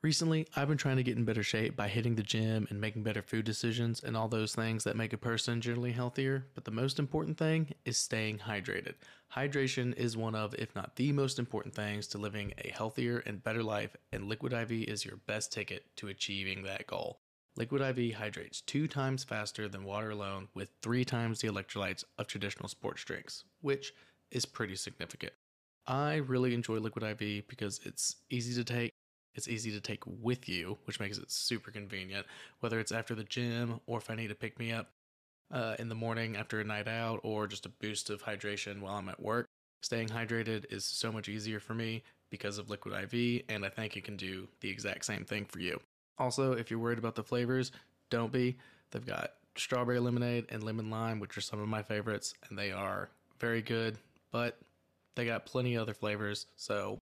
Recently, I've been trying to get in better shape by hitting the gym and making better food decisions and all those things that make a person generally healthier. But the most important thing is staying hydrated. Hydration is one of, if not the most important things to living a healthier and better life, and Liquid IV is your best ticket to achieving that goal. Liquid IV hydrates two times faster than water alone with three times the electrolytes of traditional sports drinks, which is pretty significant. I really enjoy Liquid IV because it's easy to take it's easy to take with you, which makes it super convenient, whether it's after the gym or if I need to pick me up uh, in the morning after a night out or just a boost of hydration while I'm at work. Staying hydrated is so much easier for me because of Liquid IV, and I think it can do the exact same thing for you. Also, if you're worried about the flavors, don't be. They've got strawberry lemonade and lemon lime, which are some of my favorites, and they are very good, but they got plenty of other flavors, so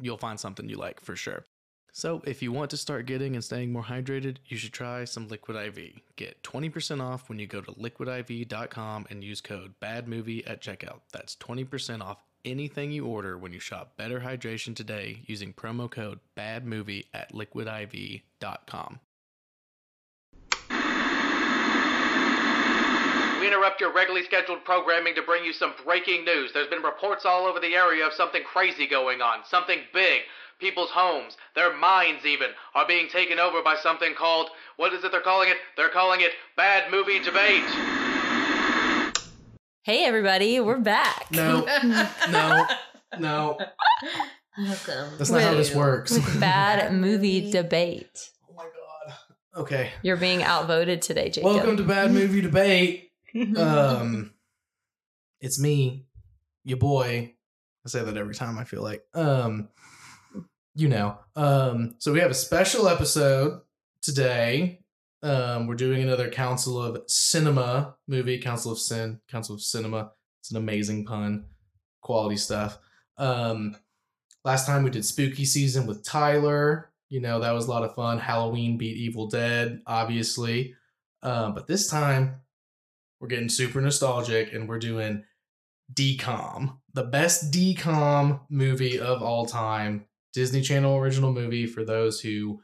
you'll find something you like for sure. So, if you want to start getting and staying more hydrated, you should try some Liquid IV. Get 20% off when you go to liquidiv.com and use code BADMOVIE at checkout. That's 20% off anything you order when you shop Better Hydration today using promo code BADMOVIE at liquidiv.com. We interrupt your regularly scheduled programming to bring you some breaking news. There's been reports all over the area of something crazy going on, something big. People's homes, their minds even, are being taken over by something called, what is it they're calling it? They're calling it Bad Movie Debate. Hey, everybody, we're back. No, no, no. Welcome. That's not how this works. Bad movie debate. Oh my god. Okay. You're being outvoted today, Jacob. Welcome to Bad Movie Debate. Um, it's me, your boy. I say that every time I feel like. Um, you know. Um, so we have a special episode today. Um, we're doing another Council of Cinema movie, Council of Sin, Council of Cinema. It's an amazing pun, quality stuff. Um, last time we did spooky season with Tyler. You know that was a lot of fun. Halloween beat Evil Dead, obviously. Um, but this time we're getting super nostalgic and we're doing DCOM, the best DCOM movie of all time. Disney Channel original movie for those who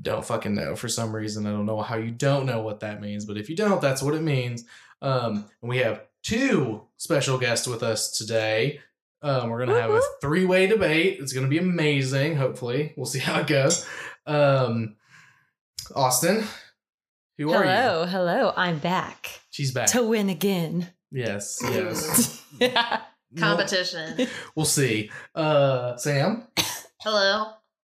don't fucking know for some reason. I don't know how you don't know what that means, but if you don't, that's what it means. Um, and we have two special guests with us today. Um, we're gonna have a three-way debate. It's gonna be amazing. Hopefully, we'll see how it goes. Um, Auston, who are you? hello, hello. I'm back She's back. to win again. yes, yes. yeah. Competition. We'll, we'll see. Uh, Sam, Hello,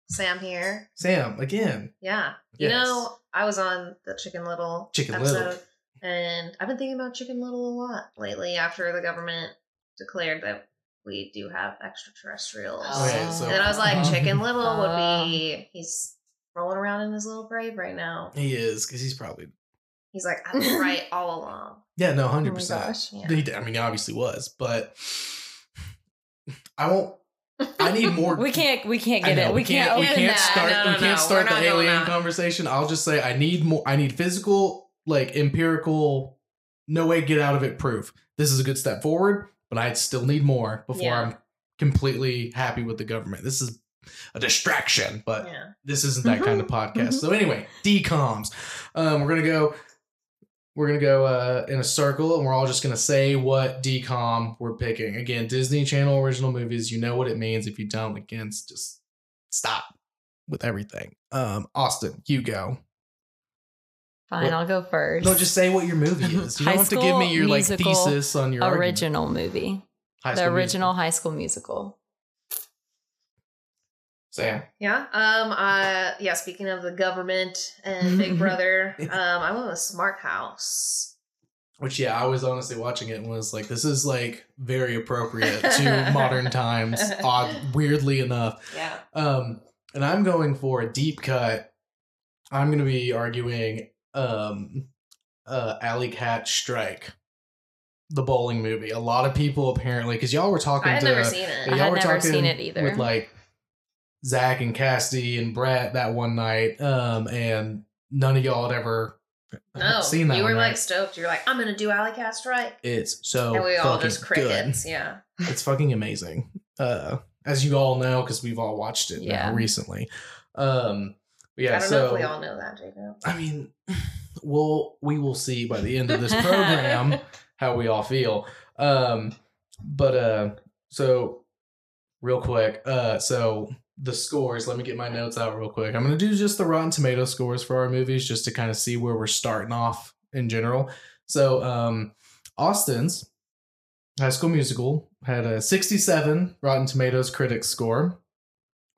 Sam here. Sam again. Yeah. You know, I was on the Chicken Little Chicken episode, Little. and I've been thinking about Chicken Little a lot lately after the government declared that we do have extraterrestrials. Okay, so- and then I was like. Chicken Little Uh. would be. He's rolling around in his little grave right now. He is because he's probably He's like, I was right all along. yeah no Oh hundred my percent. Yeah. I mean, he obviously was, but I won't. I need more. We can't. We can't get know, it. We, can't. We can't start. No, no, we can't start the alien conversation. I'll just say I need more. I need physical, like empirical, no way get out of it proof. This is a good step forward, but I still need more before Yeah. I'm completely happy with the government. This is a distraction, but Yeah. this isn't that kind of podcast. So anyway, DCOMs. Um, we're gonna go. We're gonna go uh, in a circle, and we're all just gonna say what DCOM we're picking. Again, Disney Channel original movies. You know what it means. If you don't, again, just stop with everything. Um, Auston, you go. Fine, What- I'll go first. No, just say what your movie is. You don't have to give me your like thesis on your argument. original movie. High the original Musical. High School Musical. Sam. Yeah. Um. Uh. Yeah. Speaking of the government and Big Brother, um, I went with Smart House. Which yeah, I was honestly watching it and was like, this is like very appropriate to modern times. Odd, weirdly enough. Yeah. Um, and I'm going for a deep cut. I'm going to be arguing um, uh, Alley Cat Strike, the bowling movie. A lot of people apparently, because y'all were talking I had to never seen it. Y'all had were never talking seen it either. with like Zach and Cassidy and Brett that one night, um, and none of y'all had ever No, seen that. you were like right? stoked. You're like, I'm gonna do Alley Cat Strike, it's so and we all just crickets. Yeah. It's fucking amazing. Uh, as you all know, because we've all watched it Yeah. recently. Um, yeah, I don't so know if we all know that, Jacob. I mean, we'll we will see by the end of this program how we all feel. Um, but uh, so real quick, uh, so the scores. Let me get my notes out real quick. I'm gonna do just the Rotten Tomato scores for our movies, just to kind of see where we're starting off in general. So, um, Auston's High School Musical had a 67 Rotten Tomatoes critics score,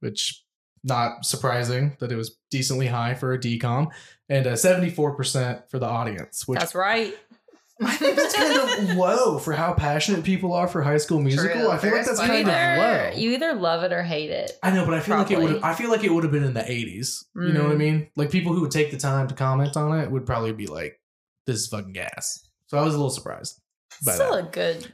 which not surprising that it was decently high for a DCOM, and a 74% for the audience, which That's right. I think that's kind of low for how passionate people are for High School Musical. True, I feel like that's fair. kind either, of low. You either love it or hate it. I know, but I feel like it would. I feel like it would have been in the 80s. You know what I Mm. mean? Like people who would take the time to comment on it would probably be like, "This is fucking gas." So I was a little surprised Still that. a good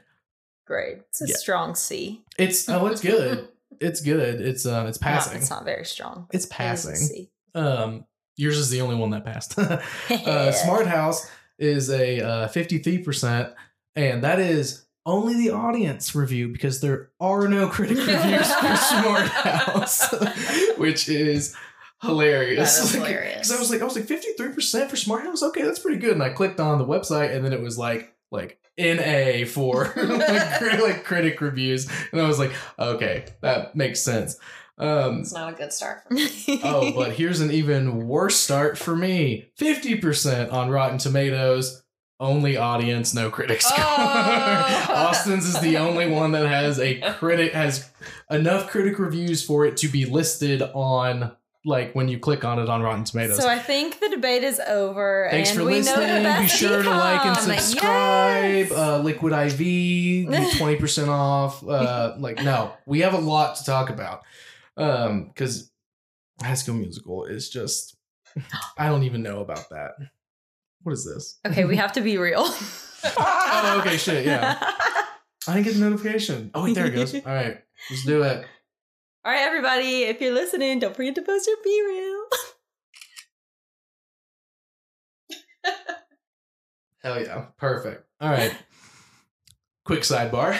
grade. It's a Yeah. strong C. It's oh, it's good. It's good. It's uh, it's Not- passing. it's not very strong. It's It passing. C. Um, yours is the only one that passed. uh, Smart House is a uh, 53%, and that is only the audience review because there are no critic reviews for Smart House, which is hilarious. That is Like, hilarious. Because I was like, I was like 53% for Smart House. Okay, that's pretty good. And I clicked on the website, and then it was like like NA for like, like critic reviews, and I was like, okay, that makes sense. Um, It's not a good start for me. oh, but here's an even worse start for me 50% on Rotten Tomatoes. Only audience, no critic score. Oh. Auston's is the only one that has a critic has enough critic reviews for it to be listed on like when you click on it on Rotten Tomatoes. So I think the debate is over. Thanks and for we listening. Know the best Be sure to like and subscribe. Yes. Uh, Liquid IV, twenty percent off. Uh, like no, we have a lot to talk about. Um, because High School Musical is just I don't even know about that. What is this? okay, we have to be real. Oh, okay, shit, yeah. I didn't get the notification. Oh wait, there it goes. All right, let's do it. All right, everybody, if you're listening, don't forget to post your BeReal. Hell yeah, perfect. All right. Quick sidebar.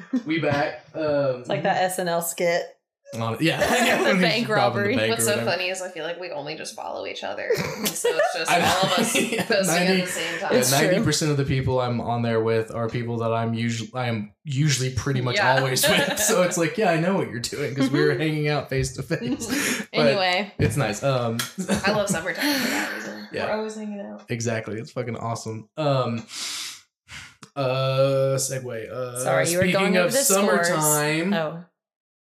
we back. Um, It's like that SNL skit. On, yeah, yeah, The bank robbing robbery. bank What's so whatever. funny is I feel like we only just follow each other. So it's just I- all of us yeah, posting 90 at the same time. It's ninety percent of the people I'm on there with are people that I'm usually I am usually pretty much Yeah. always with. So it's like, yeah, I know what you're doing because we were hanging out face to face. Anyway, it's nice. Um, I love summertime for that reason. Yeah. We're always hanging out. exactly. It's fucking awesome. Um, uh, segue. Uh, Sorry, you were speaking going of over the scores. summertime. oh,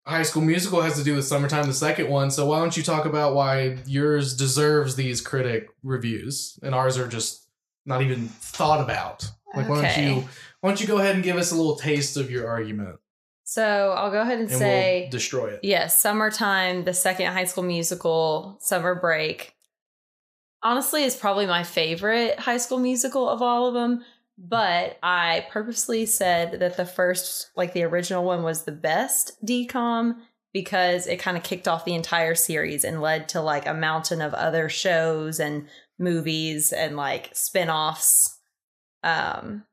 High School Musical has to do with summertime, the second one. So why don't you talk about why yours deserves these critic reviews and ours are just not even thought about? Like, why don't Okay. you why don't you go ahead and give us a little taste of your argument so I'll go ahead and, and say we'll destroy it. yes, summertime, the second High School Musical, summer break. Honestly, is probably my favorite High School Musical of all of them. But I purposely said that the first, like the original one, was the best decom because it kind of kicked off the entire series and led to like a mountain of other shows and movies and like spin-offs. Um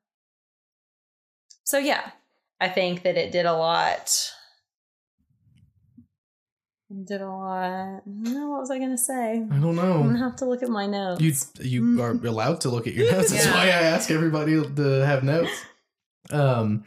so yeah, I think that it did a lot. It Did a lot. No, what was I gonna say? I don't know. I'm gonna have to look at my notes. You you are allowed to look at your notes. That's Yeah. why I ask everybody to have notes. Um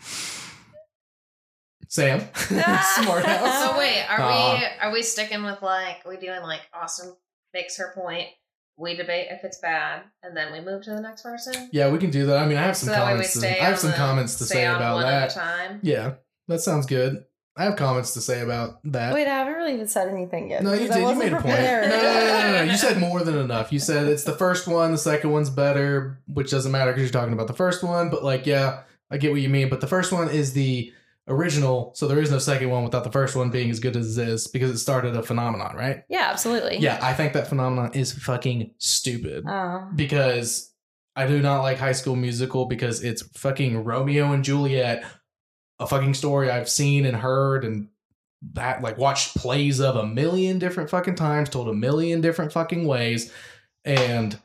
Sam. Smart house. So wait, are Aw. we are we sticking with like we doing like Auston makes her point, we debate if it's bad, and then we move to the next person? Yeah, we can do that. I mean I have some so that way we comments to, I have some the- comments to say about one that. at a time. Yeah, that sounds good. I have comments to say about that. Wait, I haven't really even said anything yet. no, you did. You made a point. No, prepared. no, no, no, no, no. You said more than enough. You said it's the first one, the second one's better, which doesn't matter because you're talking about the first one. But like, yeah, I get what you mean. But the first one is the original, so there is no second one without the first one being as good as it is because it started a phenomenon, right? Yeah, absolutely. Yeah, I think that phenomenon is fucking stupid Oh. because I do not like High School Musical because it's fucking Romeo and Juliet, a fucking story I've seen and heard and that like watched plays of a million different fucking times, told a million different fucking ways, and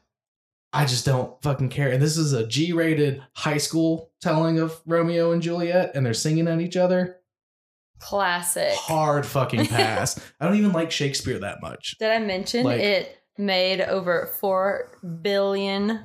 I just don't fucking care. And this is a G-rated high school telling of Romeo and Juliet, and they're singing at each other. Classic. Hard fucking pass. I don't even like Shakespeare that much. Did I mention Like- it made over four billion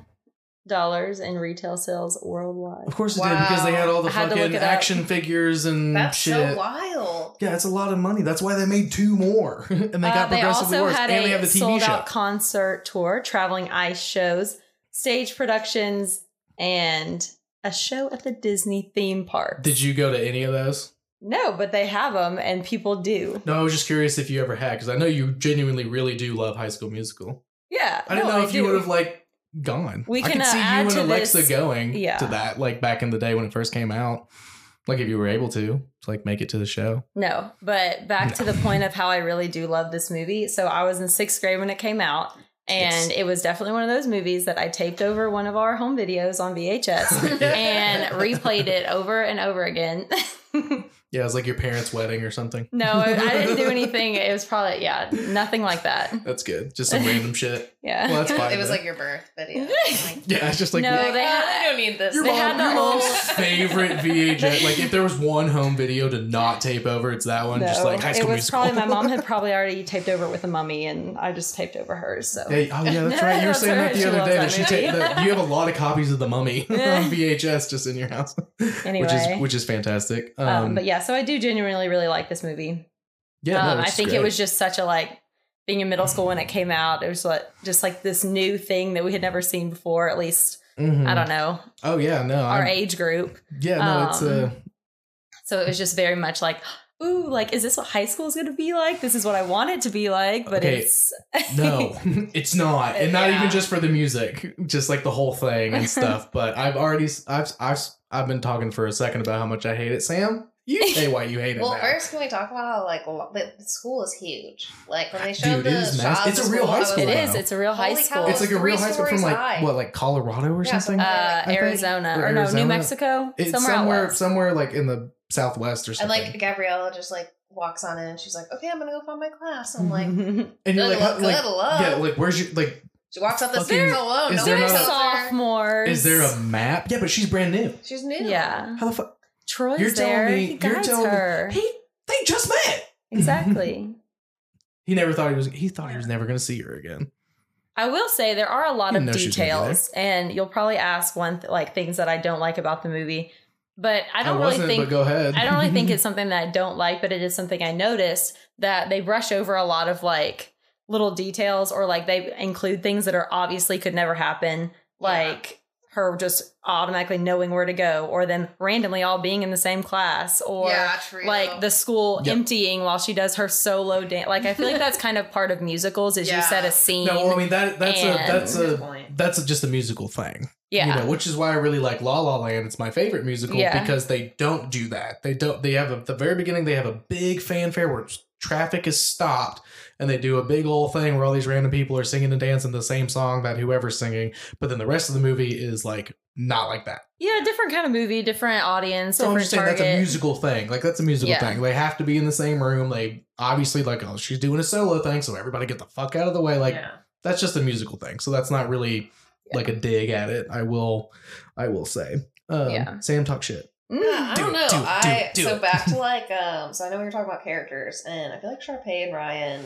dollars in retail sales worldwide? Of course it did because they had all the I had to fucking look it up. action figures and That's shit. so wild. Yeah, it's a lot of money. That's why they made two more, and they Uh, got they progressively also worse. And they have a the TV sold show. out concert tour, traveling ice shows, stage productions, and a show at the Disney theme park. Did you go to any of those? No, but they have them, and people do. No, I was just curious if you ever had because I know you genuinely really do love High School Musical. Yeah, I don't no, know if you do. would have like gone. We I can, could uh, see you and Alexa this- going yeah. to that like back in the day when it first came out. Like if you were able to, to like make it to the show. No, but back to the point of how I really do love this movie. So I was in sixth grade when it came out, and Yes. it was definitely one of those movies that I taped over one of our home videos on VHS and replayed it over and over again. Yeah, it was like your parents' wedding or something. no, I didn't do anything. It was probably yeah, nothing like that. That's good. Just some random shit. Yeah. Well, that's fine. it was then. like your birth video. Like, yeah, it's just like No, like, they oh, had- I don't need this. your, they mom, had the your mom's whole- favorite VHS. Like if there was one home video to not tape over, it's that one. just like High it School was Musical. probably my mom had probably already taped over it with a mummy, and I just taped over hers. So Hey, oh yeah, that's right. You were saying that the She other day that that she movie. ta- that you have a lot of copies of the Mummy on VHS just in your house, anyway, which is which is fantastic. Um, um, but yeah, so I do genuinely really like this movie. yeah, no, um, I which is think it was just such a like being in middle school when it came out. It was like just like this new thing that we had never seen before. At least Mhm. I don't know Oh yeah, no, our I'm- age group. Yeah, no, it's uh, Um, So it was just very much like, ooh, like is this what high school is going to be like? This is what I want it to be like, but Okay, it's no, it's not, and not Yeah. even just for the music, just like the whole thing and stuff. But I've already, I've, I've, I've been talking for a second about how much I hate it. Sam, you say why you hate it. Well, now. first, can we talk about how like lo- the the school is huge? Like when they showed Dude, the it is shots massive. It's a the real high I school, it like, is. It's a real high Holy school. cow, it's like a real three high school from stories like high. what, like Colorado or Yeah, something. somewhere uh, like- Arizona Or or no, Arizona? New Mexico, It's somewhere, out somewhere, west. somewhere like in the southwest or And something. like Gabriella just like walks on in. She's like, "Okay, I'm gonna go find my class." I'm like, and you're "Good like, luck, like, good yeah, like where's your like? She walks up the Fucking- stairs alone. is no there one not They're a- tells her. sophomores. Is there a map? Yeah, but she's brand new. She's new. yeah? How the fuck? Troy's You're telling there. me- he you're guides telling me- her. He, they just met. exactly. He never thought he was. He thought he was never going to see her again. I will say there are a lot of know she's gonna be details, and you'll probably ask one th- like things that I don't like about the movie, but I don't really think but go ahead. I don't really think it's something that I don't like, but it is something I noticed that they brush over a lot of like little details or like they include things that are obviously could never happen, like her just automatically knowing where to go, or them randomly all being in the same class, or yeah, like the school Yep. emptying while she does her solo dance. Like I feel like that's kind of part of musicals is you Yeah. set a scene. no, well, I mean that that's a that's a that's a, just a musical thing. yeah. You know, which is why I really like La La Land. It's my favorite musical Yeah. because they don't do that. They don't. They have a, the very beginning. They have a big fanfare where traffic is stopped, and they do a big old thing where all these random people are singing and dancing the same song that whoever's singing. But then the rest of the movie is like not like that. Yeah, different kind of movie, different audience, So I'm just saying target. that's a musical thing. Like that's a musical Yeah. thing. They have to be in the same room. They obviously like oh she's doing a solo thing, so everybody get the fuck out of the way. Like yeah. that's just a musical thing. So that's not really like a dig at it. I will, I will say. Um, Yeah. Sam talk shit. Mm. Yeah, I Do don't it, know. do it, do I it, do so back to like um. So I know we were talking about characters, and I feel like Sharpay and Ryan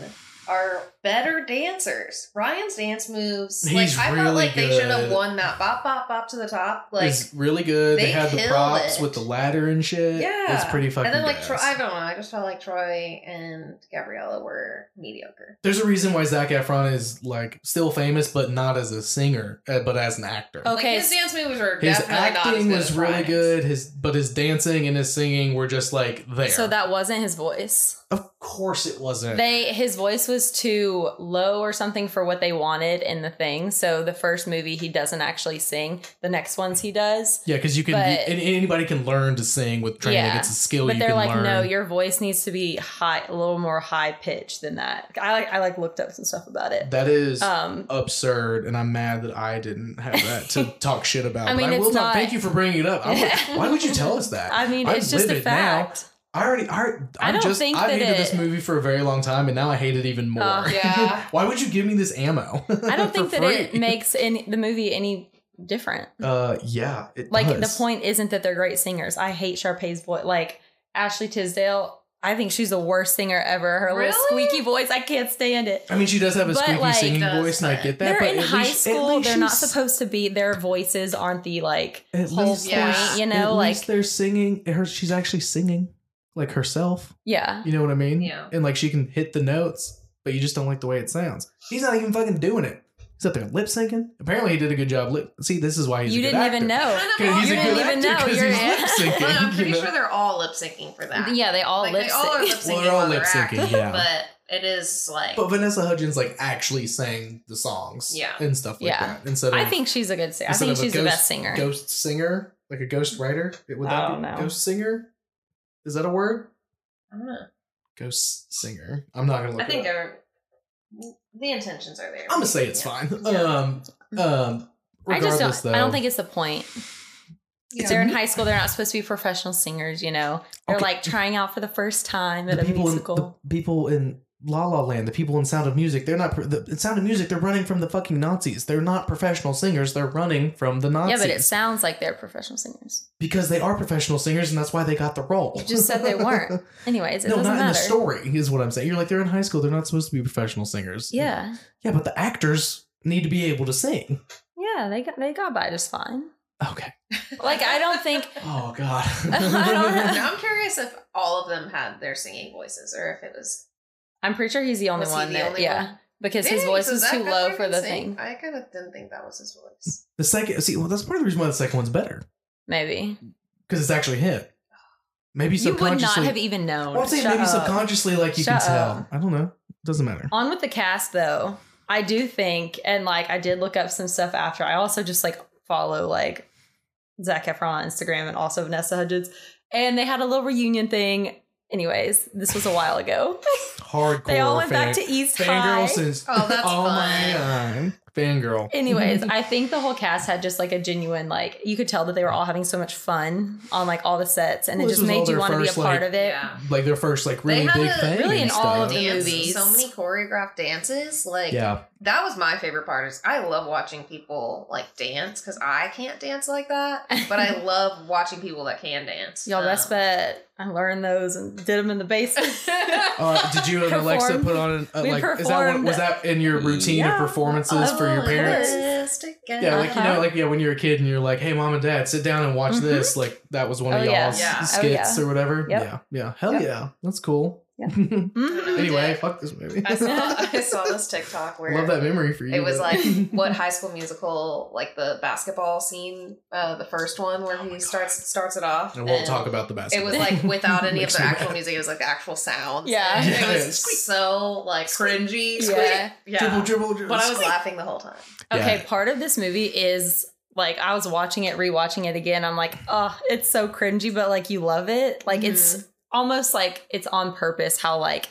are better dancers. Ryan's dance moves, He's like I really felt like they should have won that bop bop bop to the top. Like it's really good. They, they had the props it. with the ladder and shit. yeah, it's pretty fucking. And then like. Troy, I don't know. I just felt like Troy and Gabriella were mediocre. There's a reason why Zac Efron is like still famous, but not as a singer, uh, but as an actor. Okay, like, his dance moves were His definitely not as acting good was as really Ryan's. good. His but his dancing and his singing were just like there. So that wasn't his voice. of course it wasn't. They his voice was too low or something for what they wanted in the thing. So the first movie he doesn't actually sing. The next ones he does. yeah, because you can but- an- anybody can learn to sing with training. Yeah, It's a skill But you they're like, learn. no, your voice needs to be high, a little more high pitched than that. I like, I like looked up some stuff about it. that is Um, absurd, and I'm mad that I didn't have that to talk shit about. I But mean, I will it's talk. not- Thank you for bringing it up. Would- why would you tell us that? I mean, I it's just a fact. now. Fact. I already, I, already- I I'm don't just, think I've that hated it- this movie for a very long time, and now I hate it even more. Uh, Yeah. Why would you give me this ammo? I don't think for that it makes any the movie any different. Uh, yeah, it Like does. the point isn't that they're great singers. I hate Sharpay's voice. Like Ashley Tisdale, I think she's the worst singer ever. Her Really? little squeaky voice, I can't stand it. I mean, she does have a But, squeaky like, singing does, voice, and I but- get that. They're but in at high least- at school. least They're not she's- supposed to be. Their voices aren't the like At whole least, point. Yeah. You at know, like least they're singing. Her, she's actually singing like herself. yeah. You know what I mean? Yeah. And like she can hit the notes, but you just don't like the way it sounds. He's not even fucking doing it. He's up there lip syncing. Apparently, he did a good job. Lip. See, this is why he's. You a good didn't actor. even know. Okay, he's you a didn't good even actor know. 'cause You're he's lip syncing. Well, I'm pretty you know? sure they're all lip syncing for that. Yeah, they all like, lip they all are lip sync. syncing. Well, they're all lip-syncing, yeah. But it is like But Vanessa Hudgens like actually sang the songs, Yeah. and stuff like Yeah. that. Instead of I think she's a good singer. I instead think of a she's the ghost- best singer. ghost singer, like a ghost writer. Would that I be don't ghost singer? Is that a word? I don't know. Ghost singer. I'm not gonna look. I think it up. the intentions are there. I'm gonna say it's Yeah. fine. Yeah. Um, um. I just don't. I don't think it's the point. It's they're in high school. They're not supposed to be professional singers. You know, they're Okay. like trying out for the first time at the a musical. in the people in La La Land, the people in Sound of Music, they're not. pro- The, in Sound of Music, they're running from the fucking Nazis. They're not professional singers. They're running from the Nazis. yeah, but it sounds like they're professional singers. because they are professional singers, and that's why they got the role. You just said they weren't. Anyways, it no, doesn't not in the story. Is what I'm saying. You're like they're in high school. They're not supposed to be professional singers. Yeah, yeah, but the actors need to be able to sing. yeah, they got they got by just fine. Okay. Like I don't think Oh God. I don't know. Now I'm curious if all of them had their singing voices or if it was. I'm pretty sure he's the only Was he one the that only yeah one? because his voice so is too low for the sing? thing. I kind of didn't think that was his voice. the second. See, well, that's part of the reason why the second one's better Maybe because it's actually him. Maybe you would subconsciously. not have even known. Well, I'm saying Shut maybe up. subconsciously, like you Shut can tell. up. I don't know. It Doesn't matter. On with the cast though, I do think, and like I did look up some stuff after. I also just like follow like Zac Efron on Instagram and also Vanessa Hudgens, and they had a little reunion thing. Anyways, this was a while ago. Hardcore. they all went back to East fangirl High. since. Oh, that's oh fun. my god, fangirl. Anyways, I think the whole cast had just like a genuine like you could tell that they were all having so much fun on like all the sets, and Well, it just made you want to be a part like- of it. Yeah. like their first like really had big a- thing. really in and all of the Dance, movies. So many choreographed dances. Like Yeah, that was my favorite part. Is I love watching people like dance because I can't dance like that, but I love watching people that can dance. Y'all best Um, bet I learned those and did them in the basement. Uh, did you and Alexa put on an, uh, We like is that what, performed. was that in your routine Yeah. of performances for your Oh, parents? yes. Yeah, like you know, like yeah, when you're a kid and you're like, "Hey, mom and dad, sit down and watch Mhm. this." Like that was one of Oh, y'all's yeah. Yeah. Oh, skits yeah. or whatever. Yep. Yeah, yeah, hell Yep. yeah, that's cool. Yeah. Mhm. anyway, fuck this movie. I saw I saw this TikTok where Love that memory for you. It was but- like what High School Musical, like the basketball scene, uh, the first one where he starts starts it off. and we'll and talk about the basketball. It was like without any of the actual mad. music. It was like the actual sounds. Yeah. Yeah. it was so like cringy. Yeah. Squeak. yeah. dribble, dribble, dribble. But I was squeak. laughing the whole time. Okay, Yeah. part of this movie is like I was watching it, rewatching it again. I'm like, oh, it's so cringy, but like you love it. Like it's almost like it's on purpose how like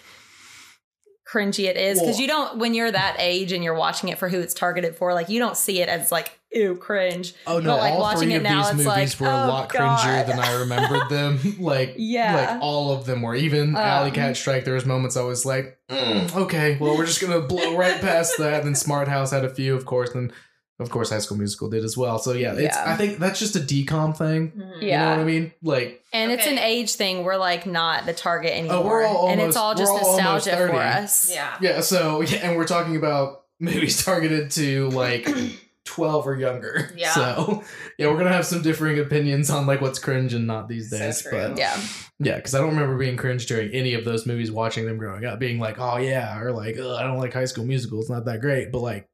cringy it is because you don't when you're that age and you're watching it for who it's targeted for. Like you don't see it as like ew cringe. Oh no! But, like, all watching three it of now, these it's movies like, were a oh, lot cringier than I remembered them. like, Yeah. like all of them were. Even Alley Um, Cat Strike. There was moments I was like, "Mm, okay, well, we're just gonna blow right past that. and Then Smart House had a few, of course, and of course High School Musical did as well. So yeah, it's. Yeah. I think that's just a DCOM thing. Mhm. You know what I mean? Like, And it's an age thing. We're like not the target anymore. Oh, we're all and it's all just we're all nostalgia for us. Yeah. yeah. So yeah, and we're talking about movies targeted to like. 12 or younger. Yeah. So, yeah, we're going to have some differing opinions on like what's cringe and not these days. true. but Yeah. Yeah, because I don't remember being cringe during any of those movies, watching them growing up, being like, "Oh yeah," or like, "I don't like High School Musical; it's not that great." But like,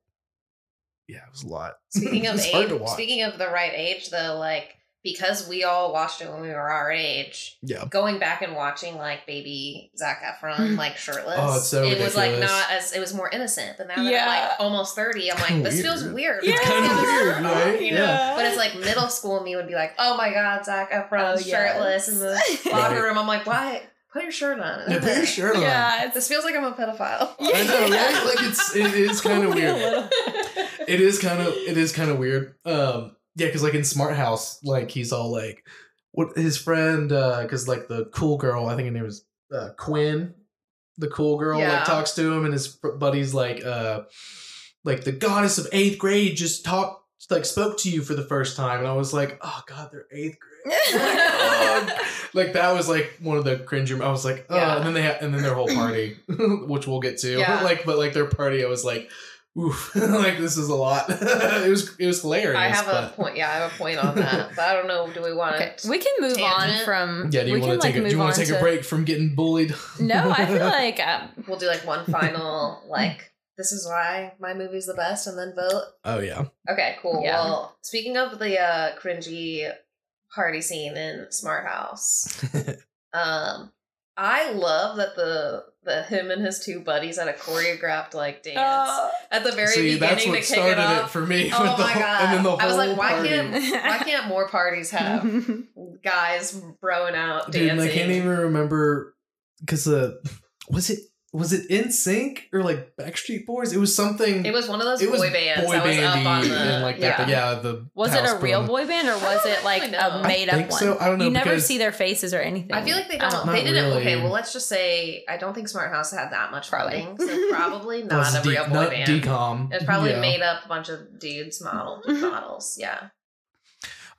yeah, it was a lot. Speaking of it's hard to age, speaking of the right age, though, like because we all watched it when we were our age, yeah, going back and watching like baby Zac Efron mm-hmm. like shirtless, Oh, it's so it was like not as it was more innocent. But now that I'm like almost thirty, I'm like kinda this feels weird. weird. It's This kinda weird, right? You know? Yeah. But it's like middle school me would be like, oh my god, Zac Efron's Oh, yes. shirtless in the locker room. I'm like, why? Put your shirt on. yeah, put your shirt on. Yeah, This feels like I'm a pedophile. I know, right? Like it's it is kind of weird. It is kind of it is kind of weird. Um, yeah, because like in Smart House, like he's all like, what his friend, uh, because like the cool girl, I think her name was uh, Quinn, the cool girl, Yeah. like talks to him, and his fr- buddy's like, uh, like the goddess of eighth grade just talked like spoke to you for the first time, and I was like, oh god, they're eighth grade. Ugh. like that was like one of the cringy. I was like, oh, Yeah. and then they had, and then their whole party, which we'll get to. Yeah. like, but like their party, I was like, oof, like this is a lot. it was it was hilarious. I have a point. Yeah, I have a point on that, but I don't know. Do we want Okay, to? we can move on Tangent? from. Yeah, do you want to take like, a, do you want to take a break from getting bullied? No, I feel like um, We'll do like one final like. This is why my movie's the best, and then vote. oh yeah. Okay, cool. Yeah. Well, speaking of the uh cringy party scene in Smart House, um, I love that the the him and his two buddies had a choreographed like dance uh, at the very See, beginning that's to what kick it started it, off. for me. Oh with the my whole- God. And then the whole I was like, why party. can't- Why can't more parties have guys throwing out Dude, dancing? and I can't even remember because uh, was it was it in sync or like Backstreet Boys? It was something. It was one of those it was boy bands boy that was up bandy on the and like yeah. that. Yeah, the was it house a real band. boy band or was it like a made up one? so. I don't know You never see their faces or anything. I feel like they don't. Not They didn't. really. Okay, well, let's just say I don't think Smart House had that much Probably. funding, so probably not a D- real boy band. decom. It was probably Yeah. made up a bunch of dudes model models. Yeah.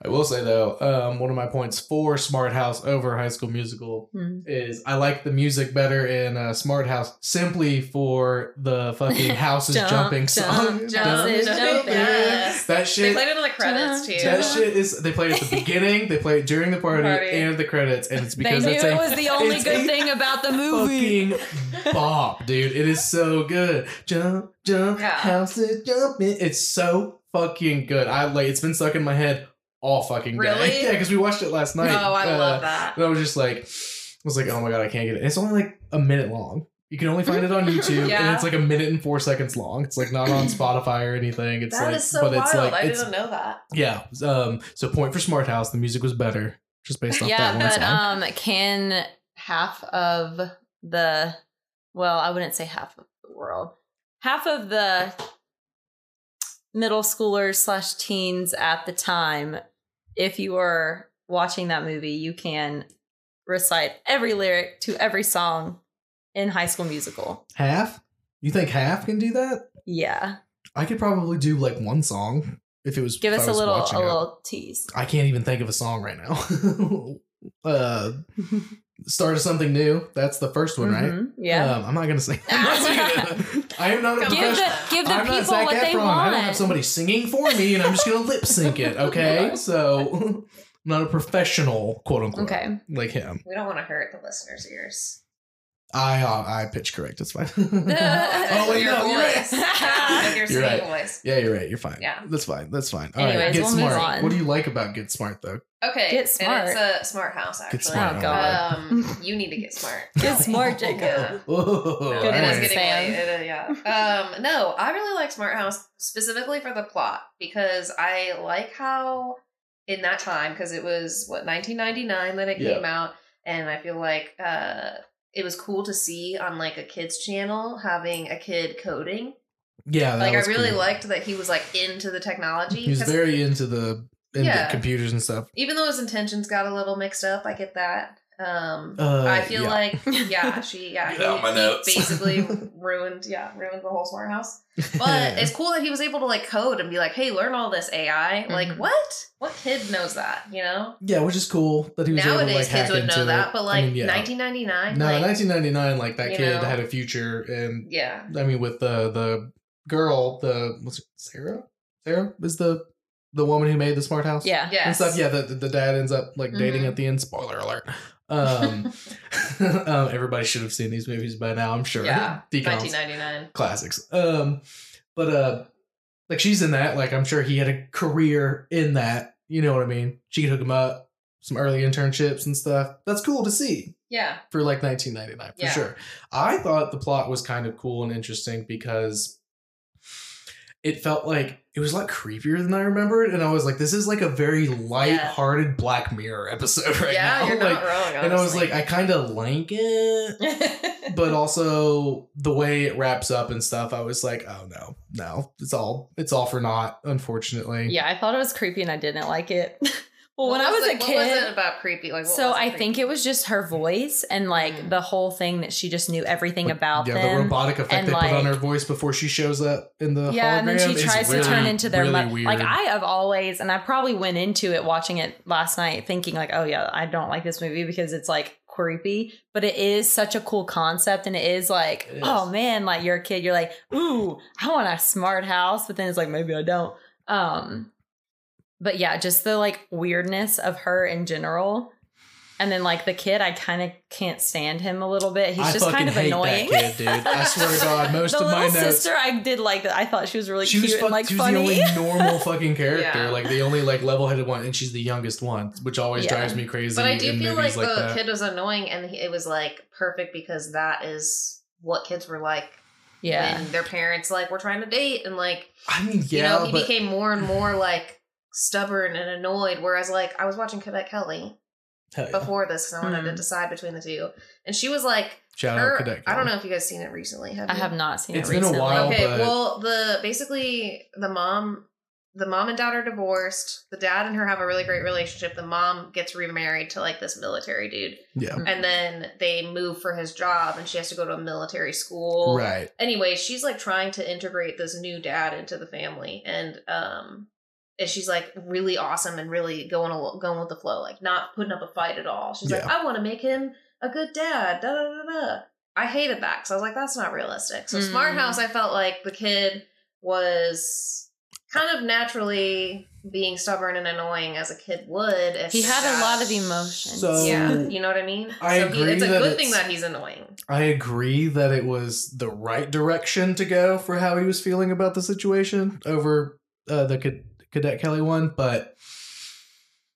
I will say though, um, one of my points for Smart House over High School Musical Hmm. is I like the music better in uh, Smart House simply for the fucking houses Jump, jumping song. jump, Jump, is jump, jumping. Yes. That They played it in the credits too. That shit is they played it at the beginning, they played it during the party, Party. and the credits, and it's They because knew it's it a was the only good thing about the movie. fucking bop, dude. It is so good. Jump, jump, Yeah. house is jumping. It's so fucking good. I like it's been stuck in my head all fucking day. Really? Yeah, because we watched it last night. Oh, I Uh, love that. And I was just like, I was like, oh my god, I can't get it. It's only like a minute long. You can only find it on YouTube, and it's like a minute and four seconds long. It's like not on Spotify or anything. It's That like, is so but wild. it's like I it's didn't know that. yeah. Um. So point for Smart House. The music was better, just based off yeah, that one but song. um, can half of the well, I wouldn't say half of the world, half of the middle schoolers slash teens at the time, if you were watching that movie, you can recite every lyric to every song in High School Musical. half. You think half can do that? Yeah, I could probably do like one song if it was. give us a little a it. little tease. I can't even think of a song right now. uh, start of something new. That's the first one, right? Mhm, Yeah. Um, I'm not gonna sing. I'm not singing it. I am not a Give give professional. the give the I'm not people Zac what they want. I don't have somebody singing for me, and I'm just gonna lip sync it. Okay, so I'm not a professional, quote unquote, Okay. like him. We don't want to hurt the listeners' ears. I uh, I pitch correct. It's fine. Oh, oh wait, your no, you're right. voice. Your You're right. voice. Yeah, you're right. You're fine. Yeah. that's fine. That's fine. All right, Anyways, get we'll smart. What do you like about Get Smart though? Okay. Get smart. it's a smart house, actually. Get smart. Oh, God. Um, you need to get smart. Get smart, Jacob. Yeah. Whoa, No, Good it is getting Sam. late. It is- yeah. Um, no, I really like Smart House specifically for the plot because I like how in that time because it was what 1999 that it Yeah. came out, and I feel like uh, it was cool to see on like a kids channel having a kid coding. Yeah, that like I really cool. liked that he was like into the technology. He was 'cause very into the into Yeah. computers and stuff. even though his intentions got a little mixed up, I get that. Um, Uh, I feel yeah. like yeah, she yeah, Get he, out my he notes. basically ruined yeah ruined the whole smart house. But it's cool that he was able to like code and be like, hey, learn all this AI. Like Mhm. what? What kid knows that? You know. yeah, which is cool that he was able to Nowadays, like hack kids would into know that, it. but I like mean, yeah. 1999, No, like, 1999, like that kid know. had a future, and yeah, I mean, with the the girl, the what's it, Sarah? Sarah is the the woman who made the smart house. Yeah. yeah, and stuff. Yeah, the, the the dad ends up like dating Mhm. at the end. Spoiler alert. Um, um, everybody should have seen these movies by now. I'm sure. yeah, DCOMs. 1999. classics. Um, but uh, like she's in that. Like I'm sure he had a career in that. You know what I mean? She could hook him up, some early internships and stuff. That's cool to see Yeah, for like 1999 for Yeah. sure. I thought the plot was kind of cool and interesting because it felt like it was a lot creepier than I remembered, and I was like, this is like a very light-hearted Black Mirror episode right yeah, now. you're like, not wrong. and I was like, I kind of like it but also the way it wraps up and stuff i was like oh no no it's all it's all for naught unfortunately Yeah, I thought it was creepy and I didn't like it. Well, when What I was the- a what was it kid, about creepy? Like, what so was it I creepy? think it was just her voice and like Mm. the whole thing that she just knew everything about yeah, them. the robotic effect and, they put on her voice before she shows up in the yeah, and then hologram she is tries really, to turn into their really mother. weird. Like I have always, and I probably went into it watching it last night thinking like, oh yeah, I don't like this movie because it's like creepy, but it is such a cool concept, and it is like, It is. oh man, like you're a kid, you're like, ooh, I want a smart house, but then it's like maybe I don't. Um, but yeah, just the like weirdness of her in general. And then like the kid, I kind of can't stand him a little bit. He's I just kind of hate annoying. that kid, dude. I swear to God, most the of my little notes. sister, I did like that. I thought she was really she was, cute fuck, and like she was funny. the only normal fucking character, Yeah. like the only like level-headed one, and she's the youngest one, which always Yeah. drives me crazy. But I do in feel like movies the that. kid was annoying, and he- it was like perfect because that is what kids were like yeah. when their parents like were trying to date, and like I mean, yeah, you know he but became more and more like stubborn and annoyed. Whereas like I was watching Cadet Kelly yeah. before this because I wanted to Mhm. decide between the two, and she was like shout her. out Cadet. I don't know if you guys seen it recently. Have I you? have not seen It's It's been a recently. while. Okay, but- well, the basically the mom, the mom and dad are divorced. The dad and her have a really great relationship. The mom gets remarried to like this military dude, Yeah, and then they move for his job, and she has to go to a military school. right. Anyway, she's like trying to integrate this new dad into the family, and um, and she's like really awesome and really going al- going with the flow, like not putting up a fight at all. She's like, I want to make him a good dad. Da da da da. I hated that because I was like, that's not realistic. So Mm. Smart House, I felt like the kid was kind of naturally being stubborn and annoying as a kid would. If He his had a lot of emotions. So- Yeah, you know what I mean. I so he, agree it's a that good thing that he's annoying. I agree that it was the right direction to go for how he was feeling about the situation over uh, the Cad- Cadet Kelly one, but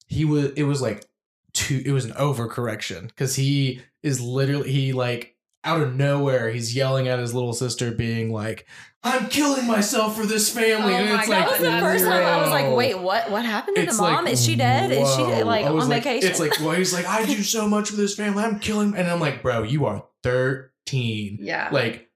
he was it was like two it was an overcorrection because he is literally he like out of nowhere he's yelling at his little sister being like i'm killing myself for this family Oh and it's God, like that was the first time I was like, wait, what? What happened to It's the mom? like, Is she dead? Is she like on like, vacation? It's like, well, he's like, I do so much for this family. I'm killing, and I'm like, bro, you are 13. Yeah, Like,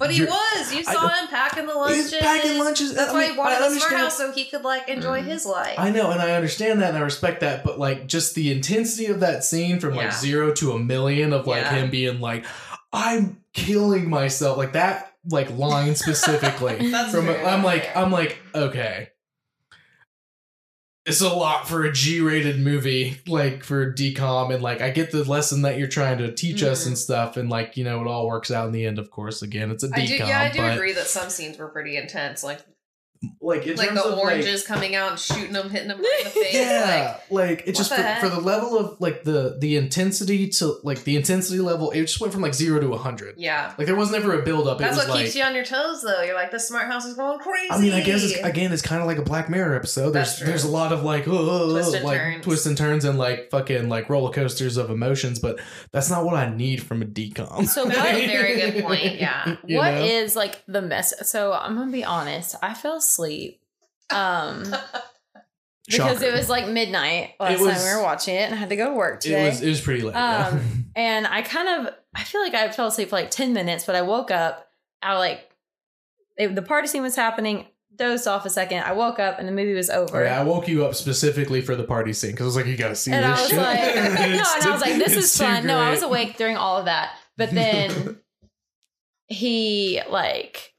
but he was. You I- saw him packing the lunches. he's packing lunches. That's I why mean, he wanted I the smart house so he could like enjoy Mhm. his life. I know, and I understand that, and I respect that, but like, just the intensity of that scene from like zero to a million of like Yeah. him being like, I'm killing myself, like that, like line specifically. That's from I'm like. I'm like, okay. It's a lot for a G-rated movie, like for DCOM, and like I get the lesson that you're trying to teach us Mhm. and stuff, and like you know it all works out in the end. Of course, again, it's a DCOM, I do, yeah, I do but agree that some scenes were pretty intense, like like in like terms the of, like- oranges coming out and shooting them, hitting them right in the face. yeah Like, like, it just what for, the for the level of like the the intensity to like the intensity level it just went from like zero to a 100 yeah, like there was never a build up that's it was what like keeps you on your toes, though. You're like, the smart house is going crazy. I mean, I guess it's, again, it's kind of like a Black Mirror episode. There's there's a lot of like, oh, Twists and like turns. twists and turns and like fucking like roller coasters of emotions, but that's not what I need from a DCOM. So That's what- a very good point. Yeah, You What know? is like the mess? So I'm gonna be honest. I fell asleep. Um, because Shocker. it was like midnight last was- time we were watching it, and I had to go to work it today. was it was pretty late. yeah. Um, and I kind of I feel like I fell asleep for like ten minutes, but I woke up. I like it, the party scene was happening. Dozed off a second. I woke up and the movie was over. Okay, I woke you up specifically for the party scene because I was like, you got to see and this I was shit. like, no, and It's I was like, this is too fun. No, I was awake during all of that. But then he like